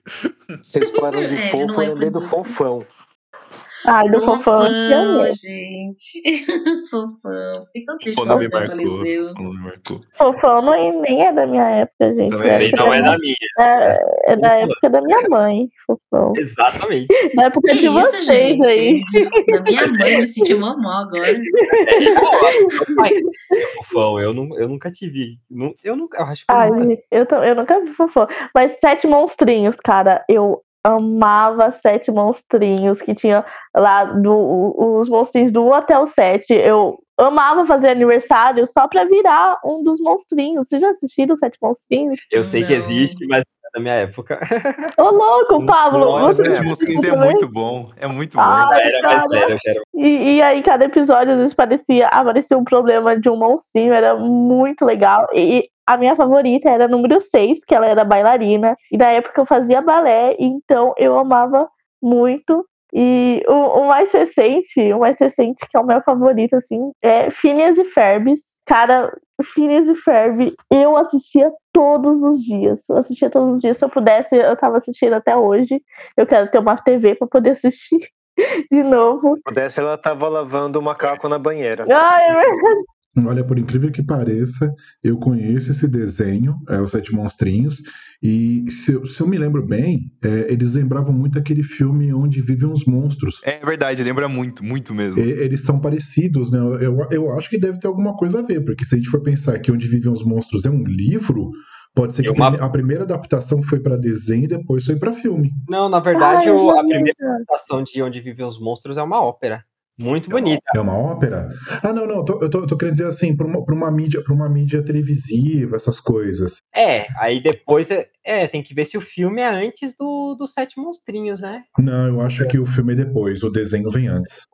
Vocês falaram de É, fofo, eu é lembrei do fofão. Ai, do fofão, Fofão, gente. Fofão. Fiquei tão triste O quando nome ele marcou. Fofão não é, nem é da minha época, gente. Também é é, época Não é da minha. É, é da época da minha mãe, fofão. Exatamente. Da época Que de isso, vocês gente? aí. Da minha mãe, me senti mó mal agora. Pai, fofão, eu, não, eu nunca tive. nu- Eu nunca. Eu acho que eu Ai, nunca eu, tô- eu nunca vi fofão. Mas Sete Monstrinhos, cara, eu amava Sete Monstrinhos, que tinha lá do, os monstrinhos do 1 até o 7. Eu amava fazer aniversário só pra virar um dos monstrinhos. Vocês já assistiram Sete Monstrinhos? Eu sei que Não. existe, mas da minha época. Ô, louco, Pablo! Nossa, você Sete já Monstrinhos é assistiu também? muito bom. É muito bom. Ah, Eu era mais velho, era. E, e aí, cada episódio, às vezes, parecia, aparecia um problema de um monstrinho, era muito legal. E a minha favorita era a número 6, que ela era bailarina. E na época eu fazia balé, então eu amava muito. E o, o mais recente, o mais recente, que é o meu favorito, assim, é Phineas e Ferbs. Cara, Phineas e Ferb, eu assistia todos os dias. Eu assistia todos os dias. Se eu pudesse, eu tava assistindo até hoje. Eu quero ter uma TV pra poder assistir de novo. Se pudesse, ela tava lavando o macaco na banheira. Ai, é verdade. Olha, por incrível que pareça, eu conheço esse desenho, é Os Sete Monstrinhos, e se, eu- se eu me lembro bem, é, eles lembravam muito aquele filme onde vivem os monstros. É verdade, lembra muito, muito mesmo. E- Eles são parecidos, né? Eu, eu acho que deve ter alguma coisa a ver, porque se a gente for pensar que Onde Vivem os Monstros é um livro, pode ser que É uma- a primeira adaptação foi para desenho e depois foi para filme. Não, na verdade, Ah, eu o- a primeira adaptação de Onde Vivem os Monstros é uma ópera. Muito bonita. É uma ópera? Ah, não, não, eu tô, eu tô, eu tô querendo dizer assim, para uma, pra uma, mídia, pra uma mídia televisiva, essas coisas. É, aí depois é, é, tem que ver se o filme é antes do, do Sete Monstrinhos, né? Não, eu acho que o filme é depois, o desenho vem antes.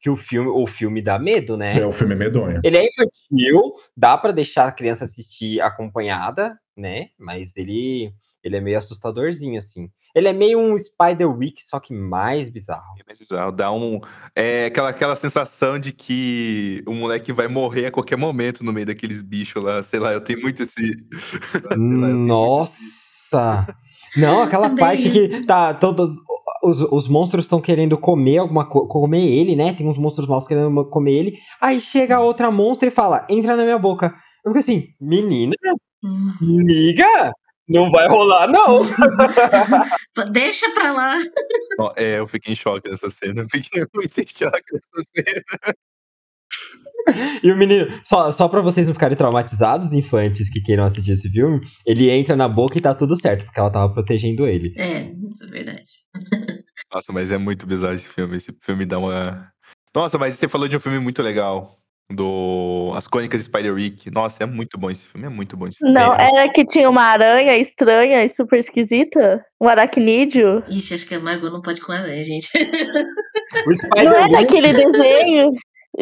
Que o filme, o filme dá medo, né? É, o filme é medonho. Ele é infantil, dá pra deixar a criança assistir acompanhada, né? Mas ele, ele é meio assustadorzinho, assim. Ele é meio um Spider-Week, só que mais bizarro. É mais bizarro, Dá um. É aquela, aquela sensação de que o moleque vai morrer a qualquer momento no meio daqueles bichos lá. Sei lá, eu tenho muito esse. lá, muito Nossa! Não, aquela parte que tá todo. Os, os monstros estão querendo comer alguma coisa, comer ele, né? Tem uns monstros maus querendo comer ele. Aí chega a outra monstra e fala: entra na minha boca. Eu fico assim, menina, liga! Não vai rolar, não! Deixa pra lá. Ó, É, eu fiquei em choque nessa cena. Eu fiquei muito em choque nessa cena. E o menino, só, só pra vocês não ficarem traumatizados, infantes que queiram assistir esse filme, ele entra na boca e tá tudo certo, porque ela tava protegendo ele. É, isso é verdade. Nossa, mas é muito bizarro esse filme. Esse filme dá uma. Nossa, mas você falou de um filme muito legal. Do As Crônicas de Spider-Week. Nossa, é muito bom esse filme. É muito bom esse filme. Não, É, era que tinha uma aranha estranha e super esquisita? Um aracnídeo? Ixi, acho que a Margot não pode com a né, gente. Não é daquele desenho?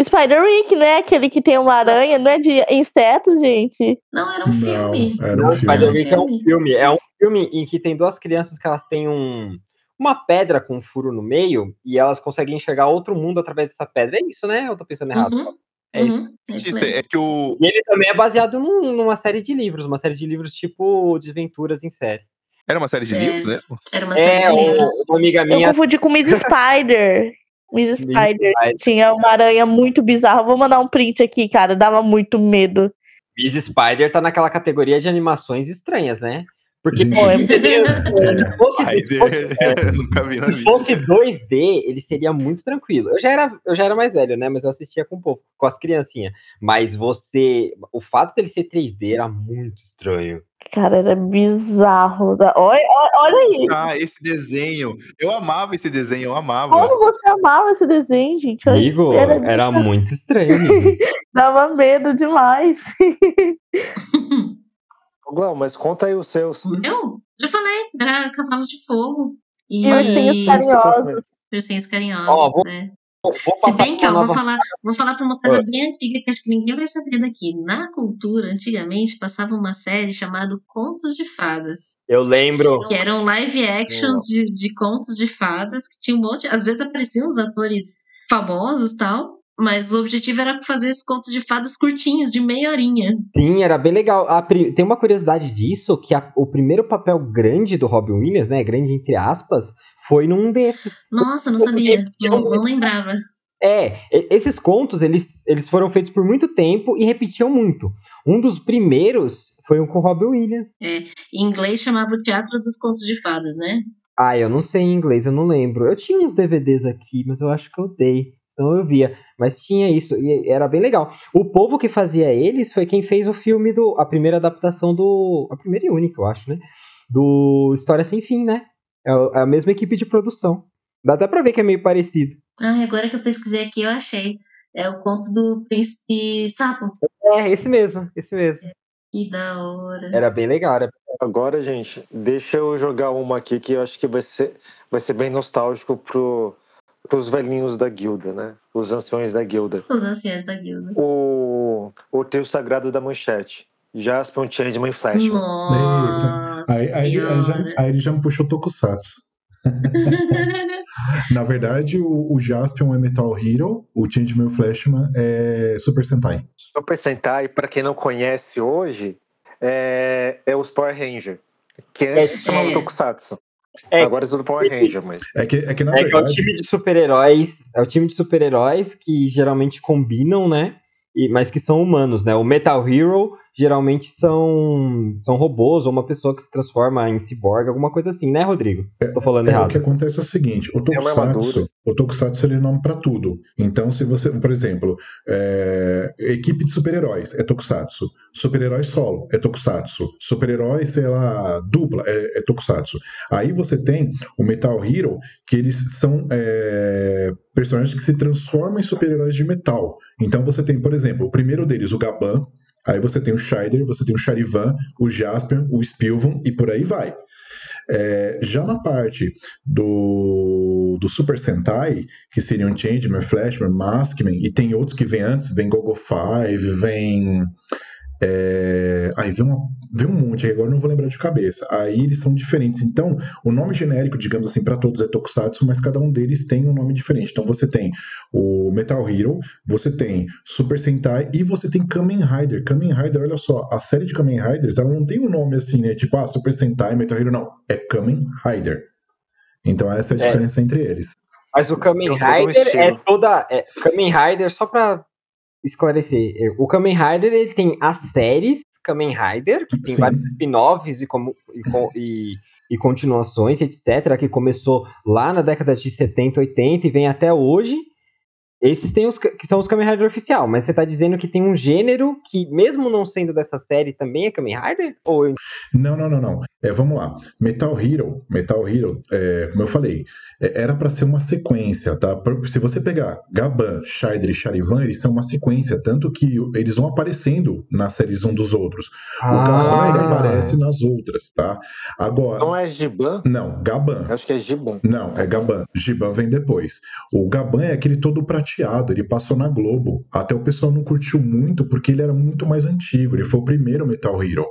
Spider-Week, não é aquele que tem uma aranha, não é de inseto, gente? Não, era um Não, filme. era Não, um filme. Spider-Week é um Filme. filme. É um filme em que tem duas crianças que elas têm um, uma pedra com um furo no meio e elas conseguem enxergar outro mundo através dessa pedra. É isso, né? Eu tô pensando errado. Uhum, É uhum, é isso Isso, é que o. E ele também é baseado num- numa série de livros, uma série de livros tipo Desventuras em série. Era uma série de É. livros mesmo? Era uma série É, de o- livros. uma amiga Eu minha. confundi com Miss Spider. Miss. Spider. Tinha uma aranha muito bizarra. Vou mandar um print aqui, cara. Dava muito medo. Miss Spider tá naquela categoria de animações estranhas, né? Porque pô, é um desenho- é. se fosse, se fosse- é, Nunca vi na se vida. fosse 2D, ele seria muito tranquilo. Eu já era, eu já era mais velho, né? Mas eu assistia com um pouco, com as criancinhas. Mas você. O fato dele ser 3D era muito estranho. Cara, era bizarro. Da- Olha, olha- aí. Ah, esse desenho. Eu amava esse desenho, eu amava. Como você amava esse desenho, gente? Olha, Amigo, era- era muito estranho. Dava medo demais. Glau, mas conta aí os seus. O meu? Já falei, era Cavalo de Fogo. E ursinhos carinhosos. Ursinhos carinhosos, Ó, vou- é. Vou Se bem que, ó, vou falar, vou falar pra uma coisa bem antiga que acho que ninguém vai saber daqui. Na cultura, antigamente, passava uma série chamada Contos de Fadas. Eu lembro. Que eram live actions de, de contos de fadas, que tinha um monte. Às vezes apareciam os atores famosos e tal. Mas o objetivo era fazer esses contos de fadas curtinhos, de meia horinha. Sim, era bem legal. A Tem uma curiosidade disso, que a- o primeiro papel grande do Robin Williams, né? Grande entre aspas, foi num desses. Nossa, não sabia. Não, não lembrava. É, esses contos, eles, eles foram feitos por muito tempo e repetiam muito. Um dos primeiros foi um com o Robin Williams. Em inglês chamava o Teatro dos Contos de Fadas, né? Ah, eu não sei em inglês, eu não lembro. Eu tinha uns DVDs aqui, mas eu acho que eu dei. Então eu via. Mas tinha isso, e era bem legal. O povo que fazia eles foi quem fez o filme do. A primeira adaptação do. A primeira e única, eu acho, né? Do História Sem Fim, né? É é a mesma equipe de produção. Dá até pra ver que é meio parecido. Ah, agora que eu pesquisei aqui, eu achei. É o conto do Príncipe Sapo. É, esse mesmo, esse mesmo. Que da hora. Era bem legal. Era... Agora, gente, deixa eu jogar uma aqui que eu acho que vai ser, vai ser bem nostálgico pro, pros velhinhos da guilda, né? Os anciões da guilda. Os anciãos da guilda. O, o trio sagrado da manchete. Jaspion, Changeman e Flashman. Nossa Aí, aí, ele- aí, já, aí ele já me puxou Tokusatsu. Na verdade, o, o Jaspion é Metal Hero, o Changeman e o Flashman é Super Sentai. Super Sentai, pra quem não conhece hoje, é, é os Power Ranger. Que antes se chamava É. Tokusatsu. É, Agora é tudo Power Ranger, mas. É que, é que na É que é o verdade. time de super-heróis. É o time de super-heróis que geralmente combinam, né? e, mas que são humanos, né? O Metal Hero geralmente são, são robôs ou uma pessoa que se transforma em cyborg, alguma coisa assim, né, Rodrigo? Tô falando É, errado. o que acontece é o seguinte, o armadura. Tokusatsu, o Tokusatsu ele é nome pra tudo. Então, se você, por exemplo, é, equipe de super-heróis é Tokusatsu, super-herói solo é Tokusatsu, super-herói, sei lá, dupla é, é Tokusatsu. Aí você tem o Metal Hero, que eles são é, personagens que se transformam em super-heróis de metal. Então você tem, por exemplo, o primeiro deles, o Gaban, aí você tem o Shider, você tem o Charivan, o Jasper, o Spilvan e por aí vai. É, já na parte do, do Super Sentai, que seriam Changeman, Flashman, Maskman, e tem outros que vêm antes, vem Gogo 5, vem. É, aí vem, uma, vem um monte, aí agora eu não vou lembrar de cabeça. Aí eles são diferentes. Então, o nome genérico, digamos assim, para todos é Tokusatsu, mas cada um deles tem um nome diferente. Então você tem o Metal Hero, você tem Super Sentai e você tem Kamen Rider. Kamen Rider, olha só, a série de Kamen Riders, ela não tem um nome assim, né? Tipo, ah, Super Sentai, Metal Hero, não. É Kamen Rider. Então essa é a É. diferença entre eles. Mas o Kamen Rider é toda. É, Kamen Rider, só pra esclarecer, é, o Kamen Rider ele tem as séries Kamen Rider, que tem Sim. vários spin-offs e, como- e, e- e continuações, etc., que começou lá na década de 70, 80 e vem até hoje. Esses tem os, que são os Kamen Rider oficial, mas você tá dizendo que tem um gênero que, mesmo não sendo dessa série, também é Kamen Rider? Ou Não, não, não, não. É, vamos lá. Metal Hero, Metal Hero, é, como eu falei, é, era para ser uma sequência, tá? Por- Se você pegar Gaban, Shider e Charivan, eles são uma sequência, tanto que eles vão aparecendo nas séries um dos outros. O Gaban, ele Ah. aparece nas outras, tá? Agora, Não é Giban? não, Gaban. Eu acho que é Giban. Não, é Gaban. Giban vem depois. O Gaban é aquele todo ele passou na Globo. Até o pessoal não curtiu muito porque ele era muito mais antigo, ele foi o primeiro Metal Hero.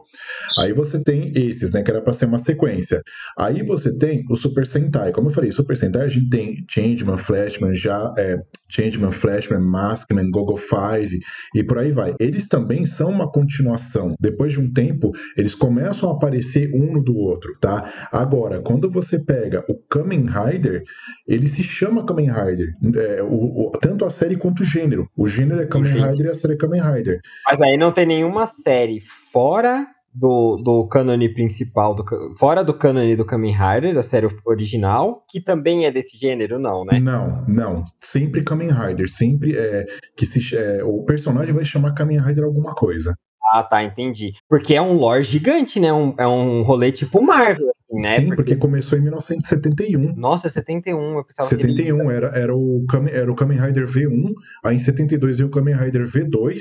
Aí você tem esses, né, que era pra ser uma sequência. Aí você tem o Super Sentai. Como eu falei, Super Sentai a gente tem Changeman, Flashman, já é, Changeman, Flashman, Maskman, Gogo 5 e por aí vai. Eles também são uma continuação. Depois de um tempo, eles começam a aparecer um no do outro, tá? Agora, quando você pega o Kamen Rider, ele se chama Kamen Rider. É, o- o- tanto a série quanto o gênero. O gênero é Kamen. Rider e a série é Kamen Rider. Mas aí não tem nenhuma série fora do, do cânone principal, do, fora do cânone do Kamen Rider, da série original, que também é desse gênero, não, né? Não, não. Sempre Kamen Rider. Sempre é que se, é, o personagem vai chamar Kamen Rider alguma coisa. Ah, tá, entendi. Porque é um lore gigante, né? Um, é um rolê tipo Marvel, né? Sim, porque começou em 1971. Nossa, 71, eu pensava que ele- 71 era, era, o Kamen, era o Kamen Rider V1, aí em 72 veio o Kamen Rider V2,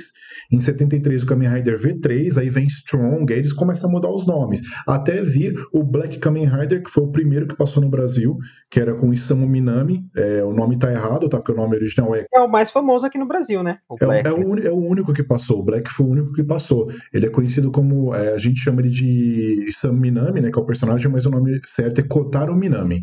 em 73 o Kamen Rider V3, aí vem Strong, aí eles começam a mudar os nomes, até vir o Black Kamen Rider, que foi o primeiro que passou no Brasil, que era com Isamu Minami, é, o nome tá errado, tá? Porque o nome original é é o mais famoso aqui no Brasil, né? O é, é o, é o único que passou. O Black foi o único que passou. Ele é conhecido como. é, a gente chama ele de Sam Minami, né? Que é o personagem, mas o nome certo é Kotaro Minami.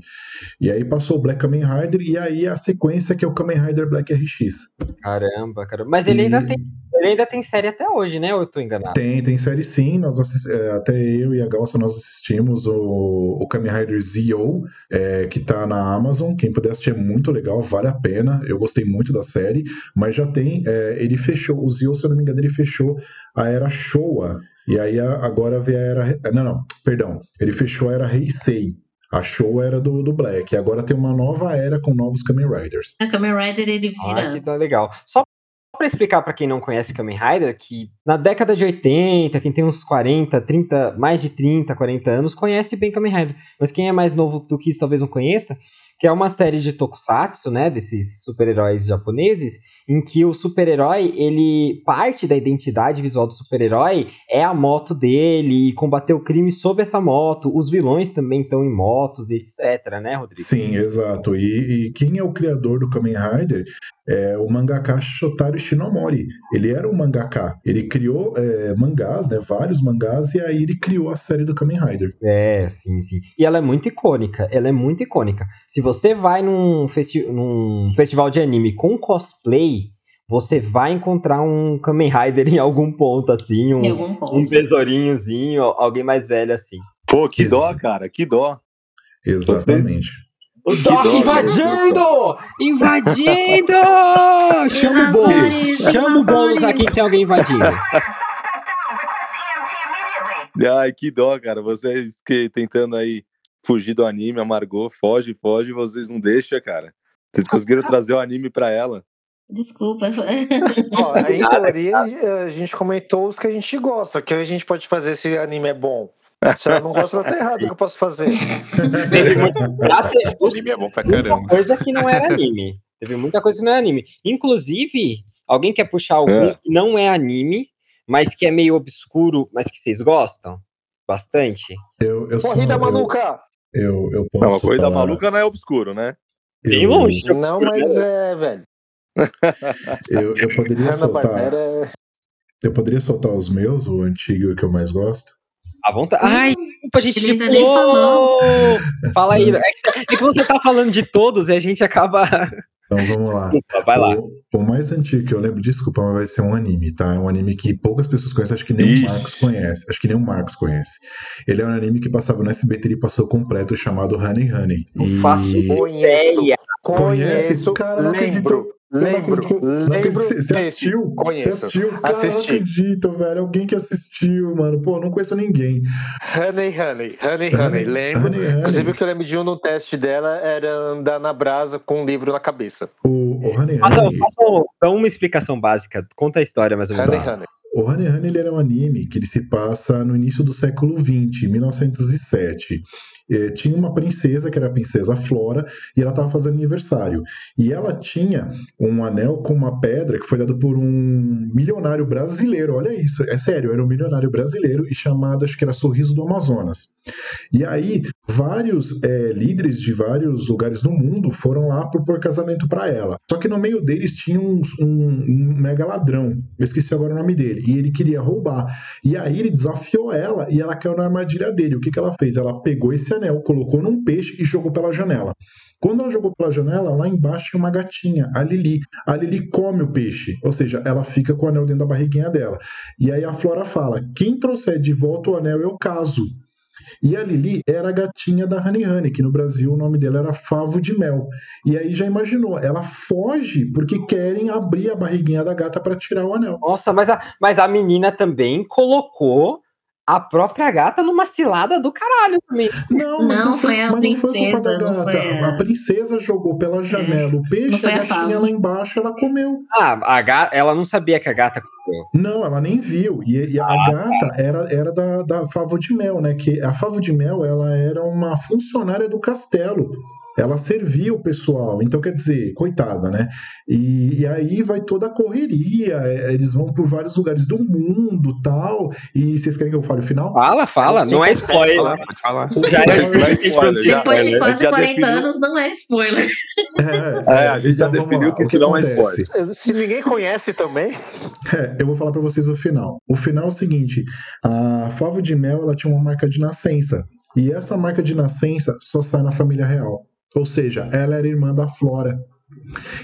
E aí passou o Black Kamen Rider, e aí a sequência que é o Kamen Rider Black RX. Caramba, caramba. Mas ele ainda, E- tem, ele ainda tem série até hoje, né? Ou eu tô enganado? Tem, tem série sim. Nós assis- é, até eu e a Galça nós assistimos o, o Kamen Rider Zio, é, que tá na Amazon. Quem puder assistir é muito legal, vale a pena. Eu gostei muito da série, mas já tem. é, ele fechou, o Zio, se eu não me engano, ele fechou a era Showa. E aí agora vem a era. Não, não, perdão. Ele fechou a era Heisei. A Showa era do, do Black. E agora tem uma nova era com novos Kamen Riders. A Kamen Rider ele Ah, vira. que tá legal. Só pra explicar pra quem não conhece Kamen Rider, que na década de 80, quem tem uns 40, 30, mais de 30, 40 anos, conhece bem Kamen Rider. Mas quem é mais novo do que isso talvez não conheça, que é uma série de tokusatsu, né, desses super-heróis japoneses, em que o super-herói, ele parte da identidade visual do super-herói é a moto dele e combater o crime sob essa moto. Os vilões também estão em motos, etc, né, Rodrigo? Sim, exato. E, e quem é o criador do Kamen Rider é o mangaka Shotaro Shinomori. Ele era um mangaka. Ele criou é, mangás, né, vários mangás, e aí ele criou a série do Kamen Rider. É, sim, sim. E ela é muito icônica. Ela é muito icônica. Se você vai num, festi num festival de anime com cosplay, você vai encontrar um Kamen Rider em algum ponto, assim, um, Em algum ponto. um tesourinhozinho, alguém mais velho assim. Pô, que Ex- dó, cara, que dó. Exatamente. O Doc dó, invadindo! Invadindo! Chama o Boulos. Chama o Boulos aqui que tem alguém invadindo. Ai, que dó, cara. Vocês que tentando aí fugir do anime, amargou, foge, foge, vocês não deixam, cara. Vocês conseguiram trazer o anime pra ela. Desculpa. Ó, em teoria, a gente comentou os que a gente gosta, que a gente pode fazer se o anime é bom. Se ela não gosta, ela tá errado o que eu posso fazer. Teve O anime é bom pra muita caramba. coisa que não era anime. Teve muita coisa que não era anime. Inclusive, alguém quer puxar algum É. que não é anime, mas que é meio obscuro, mas que vocês gostam? Bastante? Eu, eu sou- Corrida eu- maluca! Eu, eu posso Não, uma coisa falar- maluca não é obscuro, né? Bem eu- longe. Não, mas é, velho. Eu, eu poderia soltar. Barbera é. Eu poderia soltar os meus, o antigo que eu mais gosto. À vontade. Ai, desculpa, gente. Ele ainda tipo, nem falou. Fala aí. É que, é que você tá falando de todos e a gente acaba. Então vamos lá. Desculpa, vai lá. O, o mais antigo que eu lembro, desculpa, mas vai ser um anime, tá? É um anime que poucas pessoas conhecem, acho que nem Ixi. o Marcos conhece. Acho que nem o Marcos conhece. Ele é um anime que passava no SBT e passou completo chamado Honey Honey. E faço Conheço. ideia. Conheço. Cara, não acredito. Lembro. Eu Lembro. Você você assistiu? Você Conheço. assistiu? Cara, eu não Assisti. acredito, velho. Alguém que assistiu, mano. Pô, não conheço ninguém. Honey, honey, honey, honey. Lembro. Honey, honey. Inclusive, o que eu lembro de um no teste dela era andar na brasa com um livro na cabeça. O, o Honey Faça, Honey. então uma explicação básica. Conta a história mais ou menos. Honey, Tá. honey. O Honey Honey ele era um anime que ele se passa no início do século XX, 1907. Eh, tinha uma princesa, que era a princesa Flora, e ela estava fazendo aniversário. E ela tinha um anel com uma pedra que foi dado por um milionário brasileiro. Olha isso, é sério, era um milionário brasileiro e chamado, acho que era Sorriso do Amazonas. E aí, vários eh, líderes de vários lugares do mundo foram lá propor casamento para ela. Só que no meio deles tinha um, um, um mega ladrão, eu esqueci agora o nome dele, e ele queria roubar. E aí ele desafiou ela e ela caiu na armadilha dele. O que, que ela fez? Ela pegou esse anel, colocou num peixe e jogou pela janela. Quando ela jogou pela janela, lá embaixo tinha uma gatinha, a Lili. A Lili come o peixe, ou seja, ela fica com o anel dentro da barriguinha dela. E aí a Flora fala: quem trouxer de volta o anel eu caso. E a Lili era a gatinha da Honey Honey, que no Brasil o nome dela era Favo de Mel. E aí já imaginou, ela foge porque querem abrir a barriguinha da gata para tirar o anel. Nossa, mas a, mas a menina também colocou a própria gata numa cilada do caralho também. Não, Não, foi a foi culpa princesa, não foi a- A princesa jogou pela janela o peixe, Não foi a a gatinha lá embaixo ela comeu. Ah, a gata, ela não sabia que a gata comeu. Não, ela nem viu. E, e a gata era, era da, da Favo de Mel, né? Que a Favo de Mel ela era uma funcionária do castelo. Ela servia o pessoal, então quer dizer, coitada, né? E, e aí vai toda a correria, é, eles vão por vários lugares do mundo tal. E vocês querem que eu fale o final? Fala, fala, Você não é spoiler. Falar, pode falar. Já Não é é spoiler, Depois de é, quase já 40 definiu- anos, não é spoiler. É, a gente já então definiu lá. que isso não é spoiler. Se ninguém conhece também, É, eu vou falar pra vocês o final. O final é o seguinte: a Favo de Mel ela tinha uma marca de nascença. E essa marca de nascença só sai na família real. Ou seja, ela era irmã da Flora.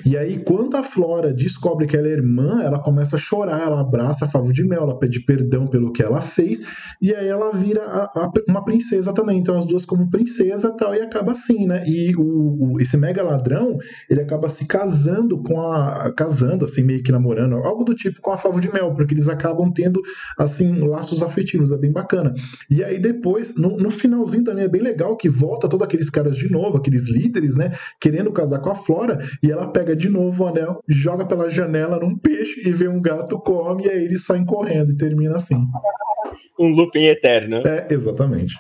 E aí, quando a Flora descobre que ela é irmã, ela começa a chorar, ela abraça a Favo de Mel, ela pede perdão pelo que ela fez, e aí ela vira a- a- uma princesa também. Então, as duas como princesa tal, e acaba assim, né? E o, o- esse mega ladrão, ele acaba se casando com a. casando, assim, meio que namorando, algo do tipo com a Favo de Mel, porque eles acabam tendo, assim, laços afetivos, é bem bacana. E aí, depois, no, no finalzinho também é bem legal que volta todos aqueles caras de novo, aqueles líderes, né? Querendo casar com a Flora, e ela pega de novo o anel, joga pela janela num peixe e vê um gato, come, e aí eles saem correndo e termina assim. Um looping eterno. É, exatamente.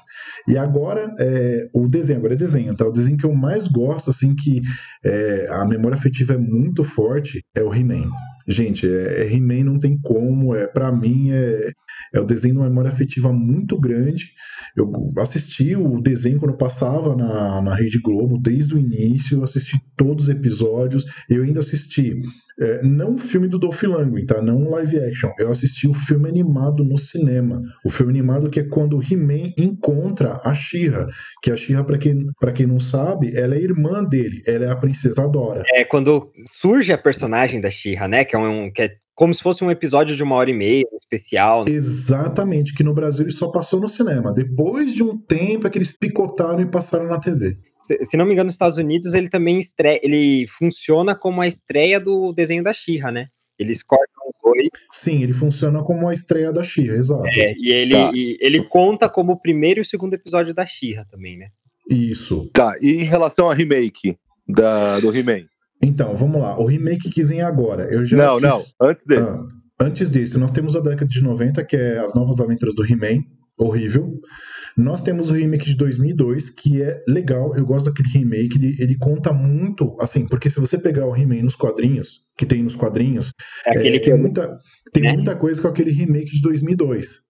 E agora, é, o desenho, agora é desenho, tá? O desenho que eu mais gosto, assim, que é, a memória afetiva é muito forte, é o He-Man. Gente, é, é He-Man não tem como, é para mim é, é o desenho de uma memória afetiva muito grande. Eu assisti o desenho quando passava na, na Rede Globo desde o início, assisti todos os episódios, eu ainda assisti é, não o filme do Dolph Lundgren, tá? Não o live action. Eu assisti o filme animado no cinema. O filme animado que é quando o He-Man encontra a She-Ra. Que a She-Ra, pra quem, pra quem não sabe, ela é irmã dele. Ela é a princesa Dora. É quando surge a personagem da She-Ra, né? Que é um. Que é como se fosse um episódio de uma hora e meia, um especial. né? Exatamente, que no Brasil ele só passou no cinema. Depois de um tempo é que eles picotaram e passaram na TV. Se, se não me engano, nos Estados Unidos ele também estreia, ele funciona como a estreia do desenho da Xirra, né? Eles cortam os dois Sim, ele funciona como a estreia da Xirra, exato. é, e ele, Tá. e ele conta como o primeiro e o segundo episódio da Xirra também, né? Isso. Tá, e em relação a remake da, do He-Man? Então, vamos lá. O remake que vem agora. Eu já Não, não, assisti- antes desse. Ah, antes disso, nós temos a década de 90, que é As Novas Aventuras do He-Man. Horrível. Nós temos o remake de 2002, que é legal. Eu gosto daquele remake. Ele, ele conta muito, assim, porque se você pegar o He-Man nos quadrinhos, que tem nos quadrinhos, É aquele é, que é muita, tem né? muita coisa com aquele remake de 2002.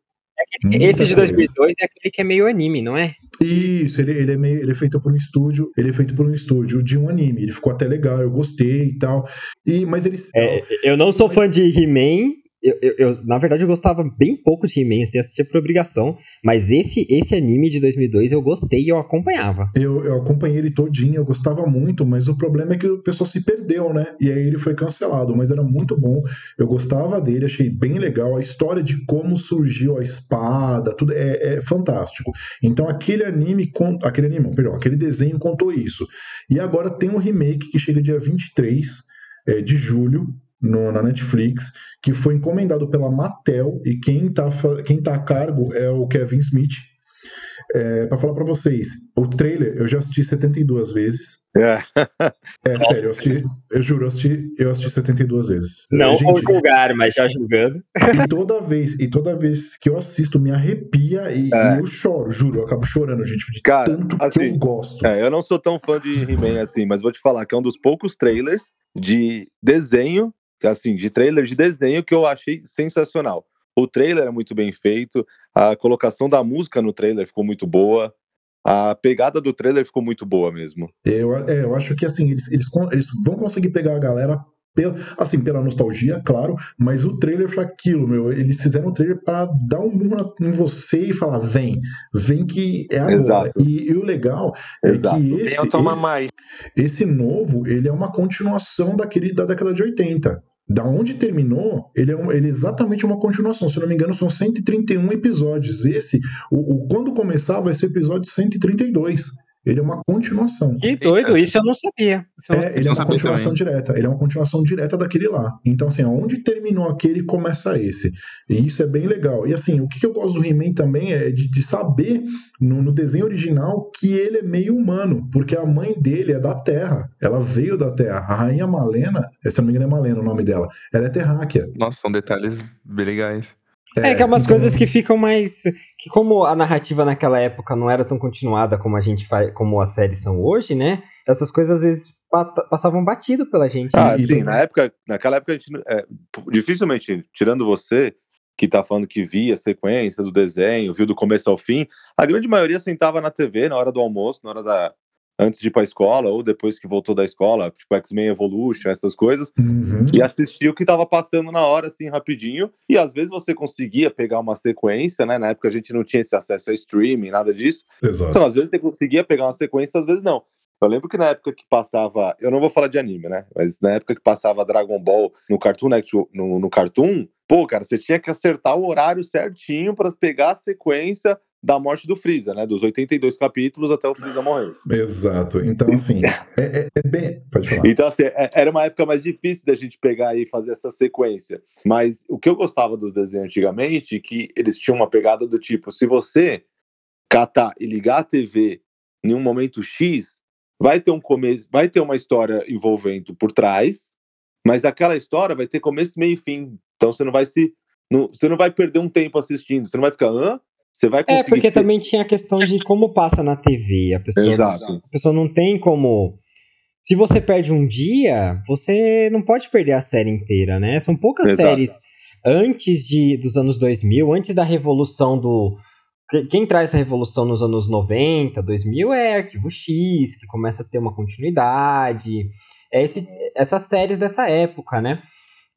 Muita esse de coisa. 2002 é aquele que é meio anime, não é? Isso, ele, ele, é meio, ele é feito por um estúdio, ele é feito por um estúdio de um anime. Ele ficou até legal, eu gostei e tal. E, mas eles. É, eu não sou fã de He-Man. Eu, eu- eu- na verdade, eu gostava bem pouco de He-Man, assim, assistia por obrigação. Mas esse, esse anime de 2002 eu gostei e eu acompanhava. Eu, eu acompanhei ele todinho, eu gostava muito, mas o problema é que o pessoal se perdeu, né? E aí ele foi cancelado, mas era muito bom. Eu gostava dele, achei bem legal. A história de como surgiu a espada, tudo é, é fantástico. Então aquele anime, aquele anime, aquele desenho contou isso. E agora tem um remake que chega dia 23 é, de julho. No- na Netflix, que foi encomendado pela Mattel e quem tá, fa- quem tá a cargo é o Kevin Smith. É, para falar pra vocês, o trailer eu já assisti 72 vezes. É. É sério, eu, assisti, eu juro, eu assisti, eu assisti 72 vezes. Não É, vou gente, julgar, mas já julgando. e toda vez, e toda vez que eu assisto, me arrepia e, É. e eu choro, juro, eu acabo chorando, gente, de Cara, tanto que assim, eu gosto. É, eu não sou tão fã de He-Man assim, mas vou te falar que é um dos poucos trailers de desenho, assim, de trailer de desenho que eu achei sensacional. O trailer é muito bem feito, a colocação da música no trailer ficou muito boa, a pegada do trailer ficou muito boa mesmo. Eu, é, eu acho que assim, eles, eles, eles vão conseguir pegar a galera assim, pela nostalgia, claro, mas o trailer foi aquilo, meu. Eles fizeram o trailer para dar um murro em você e falar: vem, vem que é agora. Exato. E, e o legal é Exato. que esse, esse, mais. esse novo, ele é uma continuação daquele da década de 80. Da onde terminou, ele é, um- ele é exatamente uma continuação. Se eu não me engano, são 131 episódios. Esse, o, o- quando começar, vai ser o episódio 132. Ele é uma continuação. Que doido, isso eu não sabia. Eu não É, ele é uma continuação também. direta. Ele é uma continuação direta daquele lá. Então, assim, onde terminou aquele, começa esse. E isso é bem legal. E, assim, o que eu gosto do He-Man também é de, de saber, no, no desenho original, que ele é meio humano. Porque a mãe dele é da Terra. Ela veio da Terra. A Rainha Malena, se eu não me engano é Malena o nome dela, ela é terráquea. Nossa, são detalhes bem legais. É, que é umas então- coisas que ficam mais. Que como a narrativa naquela época não era tão continuada como a gente faz, como as séries são hoje, né? Essas coisas às vezes pa- passavam batido pela gente. Ah, E- sim, na época, naquela época a gente, é, dificilmente, tirando você, que tá falando que via a sequência do desenho, viu do começo ao fim, a grande maioria sentava na TV na hora do almoço, na hora da antes de ir pra escola ou depois que voltou da escola, tipo X-Men Evolution, essas coisas, Uhum. e assistia o que tava passando na hora, assim, rapidinho, e às vezes você conseguia pegar uma sequência, né, na época a gente não tinha esse acesso a streaming, nada disso, Exato. então, às vezes você conseguia pegar uma sequência, às vezes não. Eu lembro que na época que passava, eu não vou falar de anime, né? Mas na época que passava Dragon Ball no Cartoon Network, no, no Cartoon, pô, cara, você tinha que acertar o horário certinho pra pegar a sequência da morte do Freeza, né? Dos 82 capítulos até o Freeza morrer. Exato. Então, assim, é, é- é bem. Pode falar. Então, assim, é- era uma época mais difícil da gente pegar e fazer essa sequência. Mas o que eu gostava dos desenhos antigamente, que eles tinham uma pegada do tipo, se você catar e ligar a TV em um momento X, vai ter um começo, vai ter uma história envolvendo por trás, mas aquela história vai ter começo, meio e fim. Então você não vai se. não- você não vai perder um tempo assistindo, você não vai ficar, hã? Você vai É, conseguir. porque ter- também tinha a questão de como passa na TV. A pessoa, Exato. a pessoa não tem como. Se você perde um dia, você não pode perder a série inteira, né? São poucas Exato. séries antes de, dos anos 2000, antes da revolução do. que- Quem traz essa revolução nos anos 90, 2000 é Arquivo X, que começa a ter uma continuidade. É esse, essas séries dessa época, né?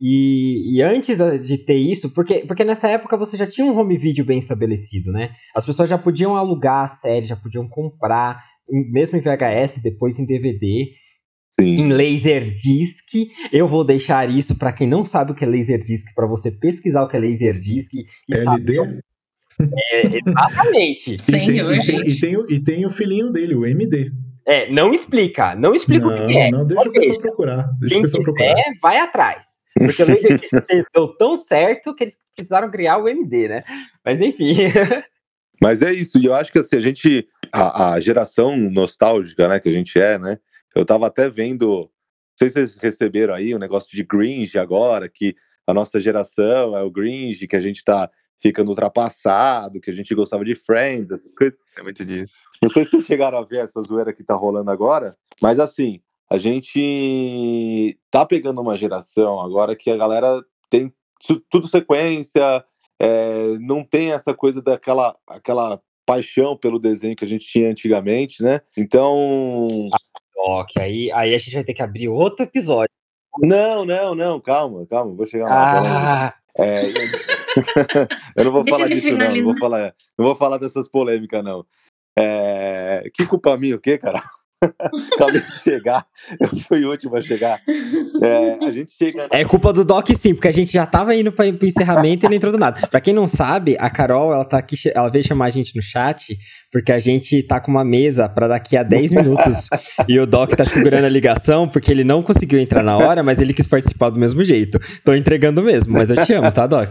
E, e antes de ter isso, porque, porque nessa época você já tinha um home video bem estabelecido, né? As pessoas já podiam alugar a série, já podiam comprar, em- mesmo em VHS, depois em DVD. em Sim. Laserdisc. Eu vou deixar isso pra quem não sabe o que é Laserdisc, pra você pesquisar o que é Laserdisc. e LD. saber- É, exatamente. E tem, e, tem, gente. e, tem, o- e tem o filhinho dele, o MD. É, não explica, não explica o Não, que é. não, deixa o pessoal deixa. procurar. Deixa Quem o pessoal procurar. quiser, vai atrás. Porque o Laserdisc deu tão certo que eles precisaram criar o MD, né? Mas enfim. Mas é isso, e eu acho que assim, a gente, a, a geração nostálgica, né, que a gente é, né, eu tava até vendo, não sei se vocês receberam aí o negócio de Gringe agora, que a nossa geração é o Gringe, que a gente tá ficando ultrapassado, que a gente gostava de Friends, essas coisas. É muito disso. Não sei se vocês chegaram a ver essa zoeira que tá rolando agora, mas assim, a gente tá pegando uma geração agora que a galera tem tudo sequência, é, não tem essa coisa daquela aquela paixão pelo desenho que a gente tinha antigamente, né? Então. Ok, aí, aí a gente vai ter que abrir outro episódio. Não, não, não, calma, calma, vou chegar lá. Ah, É, eu... não vou Deixa falar disso, não. Não vou falar, não vou falar dessas polêmicas, não. É, Que culpa minha, o quê, cara? Acabei de chegar, eu fui o último a chegar. É, a gente chega. É culpa do Doc sim, porque a gente já tava indo pra, pro encerramento e ele entrou do nada. Pra quem não sabe, a Carol, ela tá aqui, ela veio chamar a gente no chat, porque a gente tá com uma mesa pra daqui a 10 minutos. e o Doc tá segurando a ligação, porque ele não conseguiu entrar na hora, mas ele quis participar do mesmo jeito. Tô entregando mesmo, mas eu te amo, tá, Doc?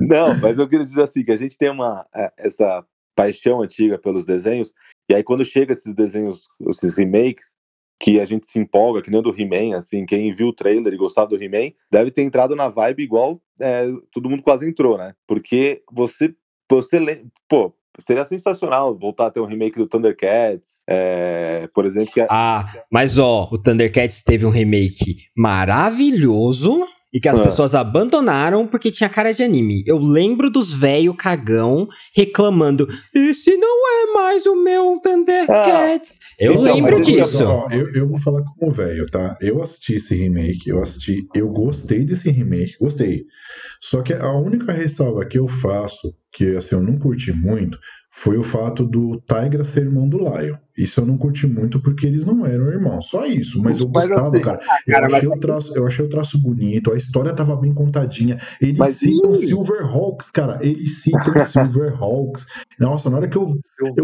Não, mas eu queria dizer assim, que a gente tem uma, é, essa paixão antiga pelos desenhos, e aí quando chega esses desenhos, esses remakes, que a gente se empolga, que nem do He-Man, assim, quem viu o trailer e gostava do He-Man, deve ter entrado na vibe igual é, todo mundo quase entrou, né? Porque você, você pô, seria sensacional voltar a ter um remake do Thundercats, é, por exemplo, que é- Ah, mas ó, o Thundercats teve um remake maravilhoso e que as Ah. pessoas abandonaram porque tinha cara de anime. Eu lembro dos velho cagão reclamando: Esse não é mais o meu Thundercats. eu Então, lembro disso. Eu, eu vou falar como velho, tá? Eu assisti esse remake, eu assisti, eu gostei desse remake, gostei. Só que a única ressalva que eu faço, que assim, eu não curti muito, foi o fato do Tigra ser irmão do Lion. Isso eu não curti muito porque eles não eram irmãos. Só isso, mas eu Mas gostava, assim, cara. Eu cara, mas- achei, o traço, eu achei o traço bonito, a história tava bem contadinha. Eles Mas citam sim. Silverhawks, cara. Eles citam Silverhawks. Nossa, na hora que eu eu,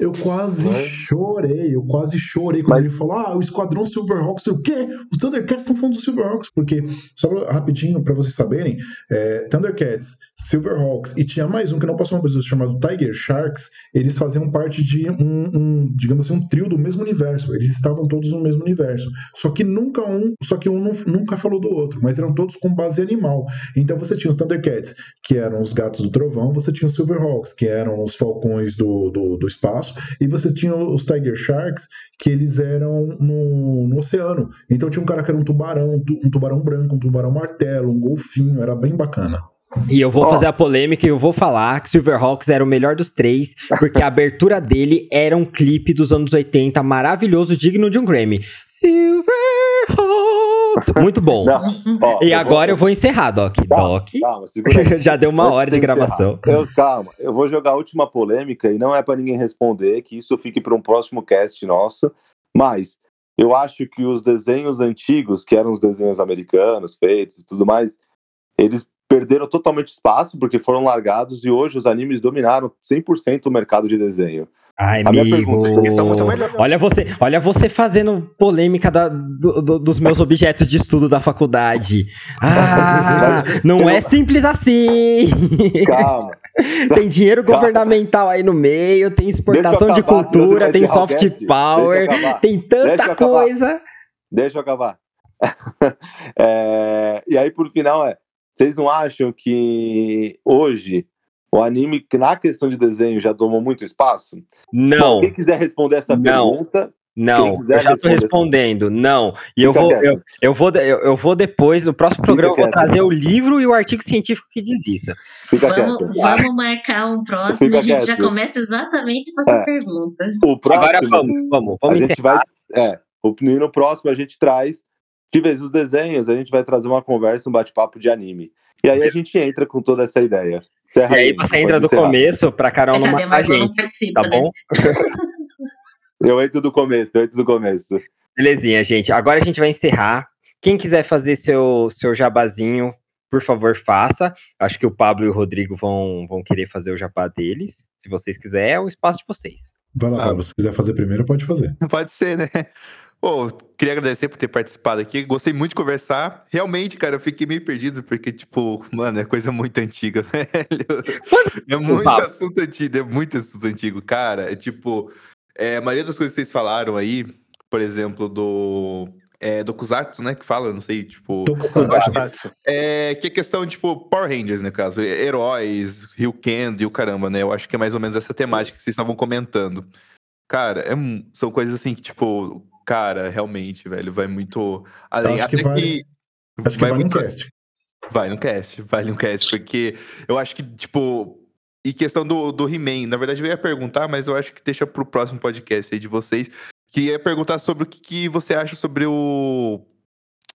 eu quase né? chorei, eu quase chorei quando Mas- ele falou: Ah, o Esquadrão Silverhawks, o quê? Os Thundercats estão falando do Silverhawks, porque, só rapidinho, pra vocês saberem, é, Thundercats, Silverhawks e tinha mais um que não posso lembrar, chamado Tiger Sharks, eles faziam parte de um, um, digamos assim, um trio do mesmo universo. Eles estavam todos no mesmo universo. Só que nunca um, só que um não- nunca falou do outro, mas eram todos com base animal. Então você tinha os Thundercats, que eram os gatos do trovão, você tinha os Silverhawks, que eram os falcões do, do, do espaço, e você tinha os Tiger Sharks, que eles eram no, no oceano. Então tinha um cara que era um tubarão, um tu- um tubarão branco, um tubarão martelo, um golfinho, era bem bacana. E eu vou Ó. fazer a polêmica e eu vou falar que Silverhawks era o melhor dos três, porque a abertura dele era um clipe dos anos 80 maravilhoso, digno de um Grammy. Silverhawks! Muito bom. Ó, E agora eu vou encerrar, Doc. Doc. Calma, segura aí. Já deu uma Antes hora de eu gravação. Eu, calma, eu vou jogar a última polêmica e não é pra ninguém responder, que isso fique para um próximo cast nosso. Mas eu acho que os desenhos antigos, que eram os desenhos americanos feitos e tudo mais, eles perderam totalmente espaço porque foram largados e hoje os animes dominaram 100% o mercado de desenho. Ai, A minha amigo. pergunta. Olha você, olha você fazendo polêmica da- do- do- dos meus objetos de estudo da faculdade. Ah, não é simples assim. Calma. Tem dinheiro Calma. governamental aí no meio, tem exportação Deixa de acabar, você cultura, tem soft cast. power, Deixa tem Deixa tanta acabar. coisa. Deixa eu acabar. É, e aí, por final, é. Vocês não acham que hoje o anime, que na questão de desenho, já tomou muito espaço? Não, Bom, quem quiser responder essa Não. pergunta, não, quem quiser eu já responder, respondendo, não. E eu Fica vou, eu, eu vou, eu, eu vou depois, no próximo Fica programa, eu vou quieto. trazer o livro e o artigo científico que diz isso. fica Vamos, quieto. vamos marcar um próximo Fica e a gente já quieto. começa exatamente com essa É. pergunta. O próximo, Agora vamos, vamos, a vamos gente encerrar. vai. É, o- e no próximo a gente traz, de vez os desenhos, a gente vai trazer uma conversa, um bate-papo de anime. E aí a gente entra com toda essa ideia. Encerra E aí você entra do encerrar. começo pra Carol não matar a gente, tá né? bom? Eu entro do começo, eu entro do começo. Belezinha, gente. Agora a gente vai encerrar. Quem quiser fazer seu, seu jabazinho, por favor, faça. Acho que o Pablo e o Rodrigo vão, vão querer fazer o jabá deles. Se vocês quiserem, é o espaço de vocês. Vai lá, Ah. Pablo, se quiser fazer primeiro, pode fazer. Pode ser, né? Pô, queria agradecer por ter participado aqui. Gostei muito de conversar. Realmente, cara, eu fiquei meio perdido, porque, tipo, mano, é coisa muito antiga, velho. É muito assunto antigo, é muito assunto antigo, cara. É tipo, é, a maioria das coisas que vocês falaram aí, por exemplo, do. É, do Kusatsu, né? Que fala, não sei, tipo. Tokusatsu. É, que é questão, tipo, Power Rangers, no caso. Heróis, Ryuken e o caramba, né? Eu acho que é mais ou menos essa temática que vocês estavam comentando. Cara, é são coisas assim que, tipo, cara, realmente, velho, vai muito além. Acho que Até que. Acho que vai vale um muito- cast. Vai no cast, vai no cast, porque eu acho que, tipo. E questão do, do He-Man, na verdade eu ia perguntar, mas eu acho que deixa pro próximo podcast aí de vocês. Que ia perguntar sobre o que, que você acha sobre o,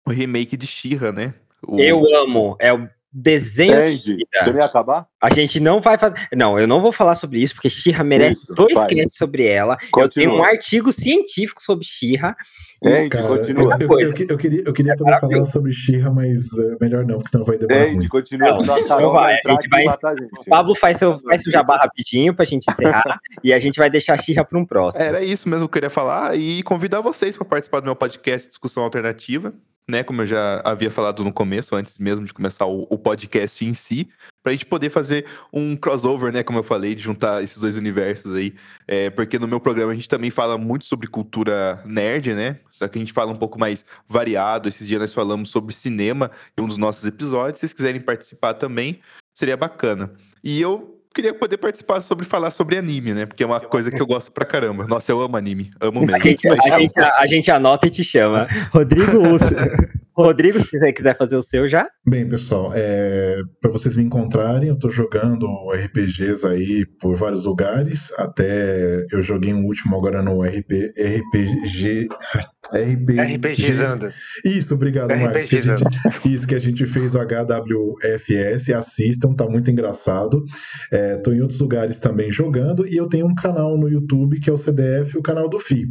o remake de She-Ra, né? O- Eu amo. É o desenho vida. me ia acabar? A gente não vai fazer. Não, eu não vou falar sobre isso, porque Xirra merece Isso, dois casts sobre ela. Eu tenho um Continua. artigo científico sobre Xirra. Andy, Cara, continua. eu, eu- eu eu queria, eu queria poder falar sobre She-Ra, mas é, melhor não, porque senão vai demorar Andy, muito. continua, Não, vai, a gente vai- matar a gente. O Pablo faz seu, faz seu jabá rapidinho pra gente encerrar e a gente vai deixar a Xirra para um próximo. Era isso mesmo que eu queria falar e convidar vocês para participar do meu podcast Discussão Alternativa, né? Como eu já havia falado no começo, antes mesmo de começar o, o podcast em si, para a gente poder fazer um crossover, né? Como eu falei, de juntar esses dois universos aí. É, porque no meu programa a gente também fala muito sobre cultura nerd, né? Só que a gente fala um pouco mais variado. Esses dias nós falamos sobre cinema em um dos nossos episódios. Se vocês quiserem participar também, seria bacana. E eu queria poder participar sobre falar sobre anime, né? Porque é uma coisa que eu gosto pra caramba. Nossa, eu amo anime. Amo A mesmo. gente, a, gente, a gente anota e te chama. Rodrigo, o- Rodrigo, se você quiser fazer o seu já. Bem, pessoal, é, para vocês me encontrarem, eu tô jogando RPGs aí por vários lugares. Até eu joguei um último agora no RP, RPG. RPG. RPGizando. Isso, obrigado, Marcos. Que gente, isso que a gente fez o HWFS. Assistam, tá muito engraçado. É, tô em outros lugares também jogando. E eu tenho um canal no YouTube que é o CDF, o canal do FI.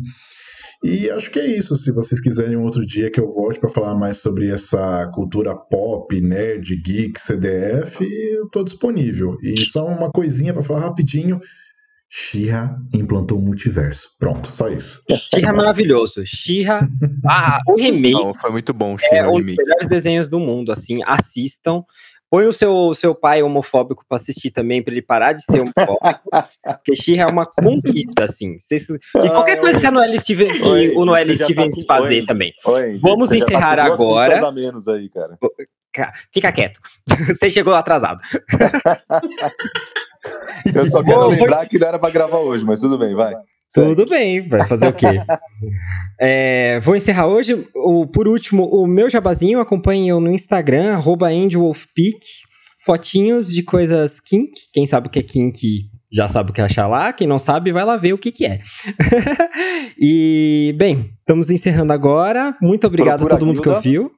E acho que é isso. Se vocês quiserem um outro dia que eu volte para falar mais sobre essa cultura pop, nerd, geek, CDF, eu tô disponível. E só uma coisinha para falar rapidinho. Shira implantou o multiverso. Pronto, só isso. Xirra maravilhoso. Xirra. Ah, o remake Não, foi muito bom o é She-Ra um dos remake. melhores desenhos do mundo, assim, assistam. Põe o seu, seu pai homofóbico pra assistir também, pra ele parar de ser homofóbico. porque Xirra é uma conquista, assim. Vocês- E qualquer Ah, coisa oi. que a Noelle Stevens, Oi, o Noelle tá Stevens com- fazer Oi. também. Oi, Vamos tá encerrar duas agora. menos aí, cara. Ca- Fica quieto. Você chegou atrasado. Eu só quero vou- lembrar que não era pra gravar hoje, mas tudo bem, vai. Tudo bem, vai fazer o quê? É, vou encerrar hoje. O, por último, o meu jabazinho, acompanhe eu no Instagram, arroba AndyWolfPeak. Fotinhos de coisas kink. Quem sabe o que é kink já sabe o que achar lá. Quem não sabe, vai lá ver o que, que é. e, bem, estamos encerrando agora. Muito obrigado Procura a todo mundo que ouviu.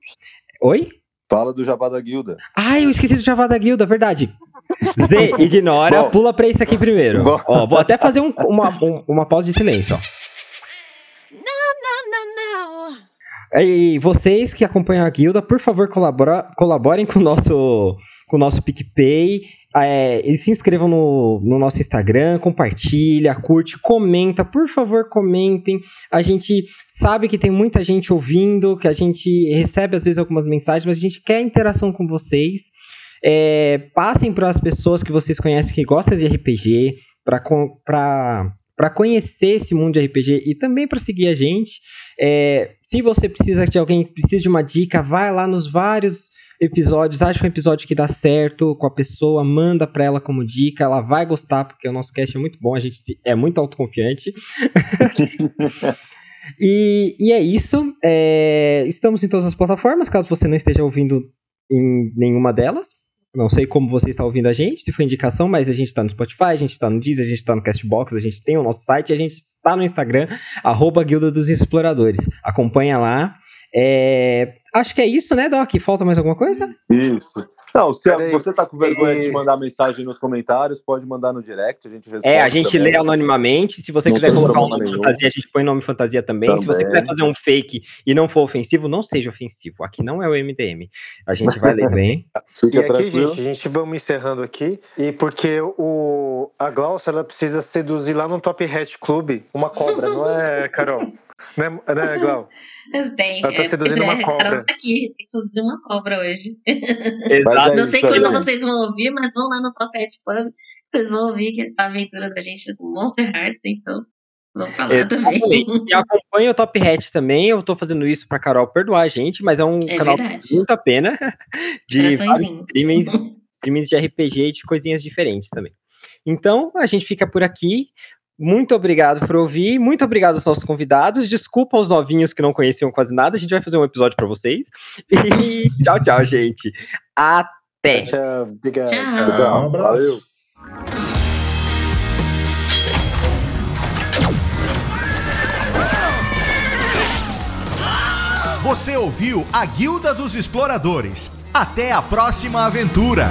Oi? Fala do Jabá da Guilda. Ai, eu esqueci do Jabá da Guilda, verdade. Z, ignora, Bom. pula pra isso aqui primeiro. Bom. Ó, vou até fazer um- uma, um- uma pausa de silêncio, ó. E vocês que acompanham a guilda, por favor, colabora- colaborem com o nosso, com o nosso PicPay. É, se inscrevam no, no nosso Instagram, compartilha, curte, comenta, por favor, comentem. A gente sabe que tem muita gente ouvindo, que a gente recebe às vezes algumas mensagens, mas a gente quer interação com vocês. É, passem para as pessoas que vocês conhecem que gostam de RPG, para conhecer esse mundo de RPG e também para seguir a gente. É, se você precisa de alguém, precisa de uma dica, vai lá nos vários episódios, acha um episódio que dá certo com a pessoa, manda para ela como dica, ela vai gostar, porque o nosso cast é muito bom, a gente é muito autoconfiante. e, e é isso. é, estamos em todas as plataformas, caso você não esteja ouvindo em nenhuma delas. Não sei como você está ouvindo a gente, se foi indicação, mas a gente está no Spotify, a gente está no Deezer, a gente está no Castbox, a gente tem o nosso site, a gente está no Instagram, arroba Guilda dos Exploradores. Acompanha lá. É, Acho que é isso, né, Doc? Falta mais alguma coisa? Isso. Não, se Peraí, você tá com vergonha e- de mandar mensagem nos comentários, pode mandar no direct, a gente responde. É, a gente também. lê anonimamente. Se você Não quiser colocar um nome nenhum. fantasia, a gente põe nome fantasia também. Se você Também. quiser fazer um fake e não for ofensivo, não seja ofensivo. Aqui não é o MDM. A gente vai ler também. E Fica aqui, tranquilo. gente, a gente vamos encerrando aqui. E porque o, a Glaucia, ela precisa seduzir lá no Top Hat Club uma cobra, não é, Carol? Não é, não é Glau? Tem, Ela tá é, seduzindo pois uma é, cobra. Carol tá aqui, tem que seduzir uma cobra hoje. Exato. é Não sei quando vocês vão ouvir, mas vão lá no Top Hat Pub, vocês vão ouvir que a aventura da gente com Monster Hearts, então vamos pra lá também. E acompanha o Top Hat também. Eu tô fazendo isso pra Carol perdoar a gente, mas é um É canal verdade. que vale muito a pena. De streamings, streamings de RPG e de coisinhas diferentes também. Então, a gente fica por aqui. Muito obrigado por ouvir, muito obrigado aos nossos convidados. Desculpa aos novinhos que não conheciam quase nada. A gente vai fazer um episódio pra vocês. E tchau, tchau, gente. Até. Tchau, obrigado. Tchau. Um abraço. Valeu. Você ouviu a Guilda dos Exploradores. Até a próxima aventura!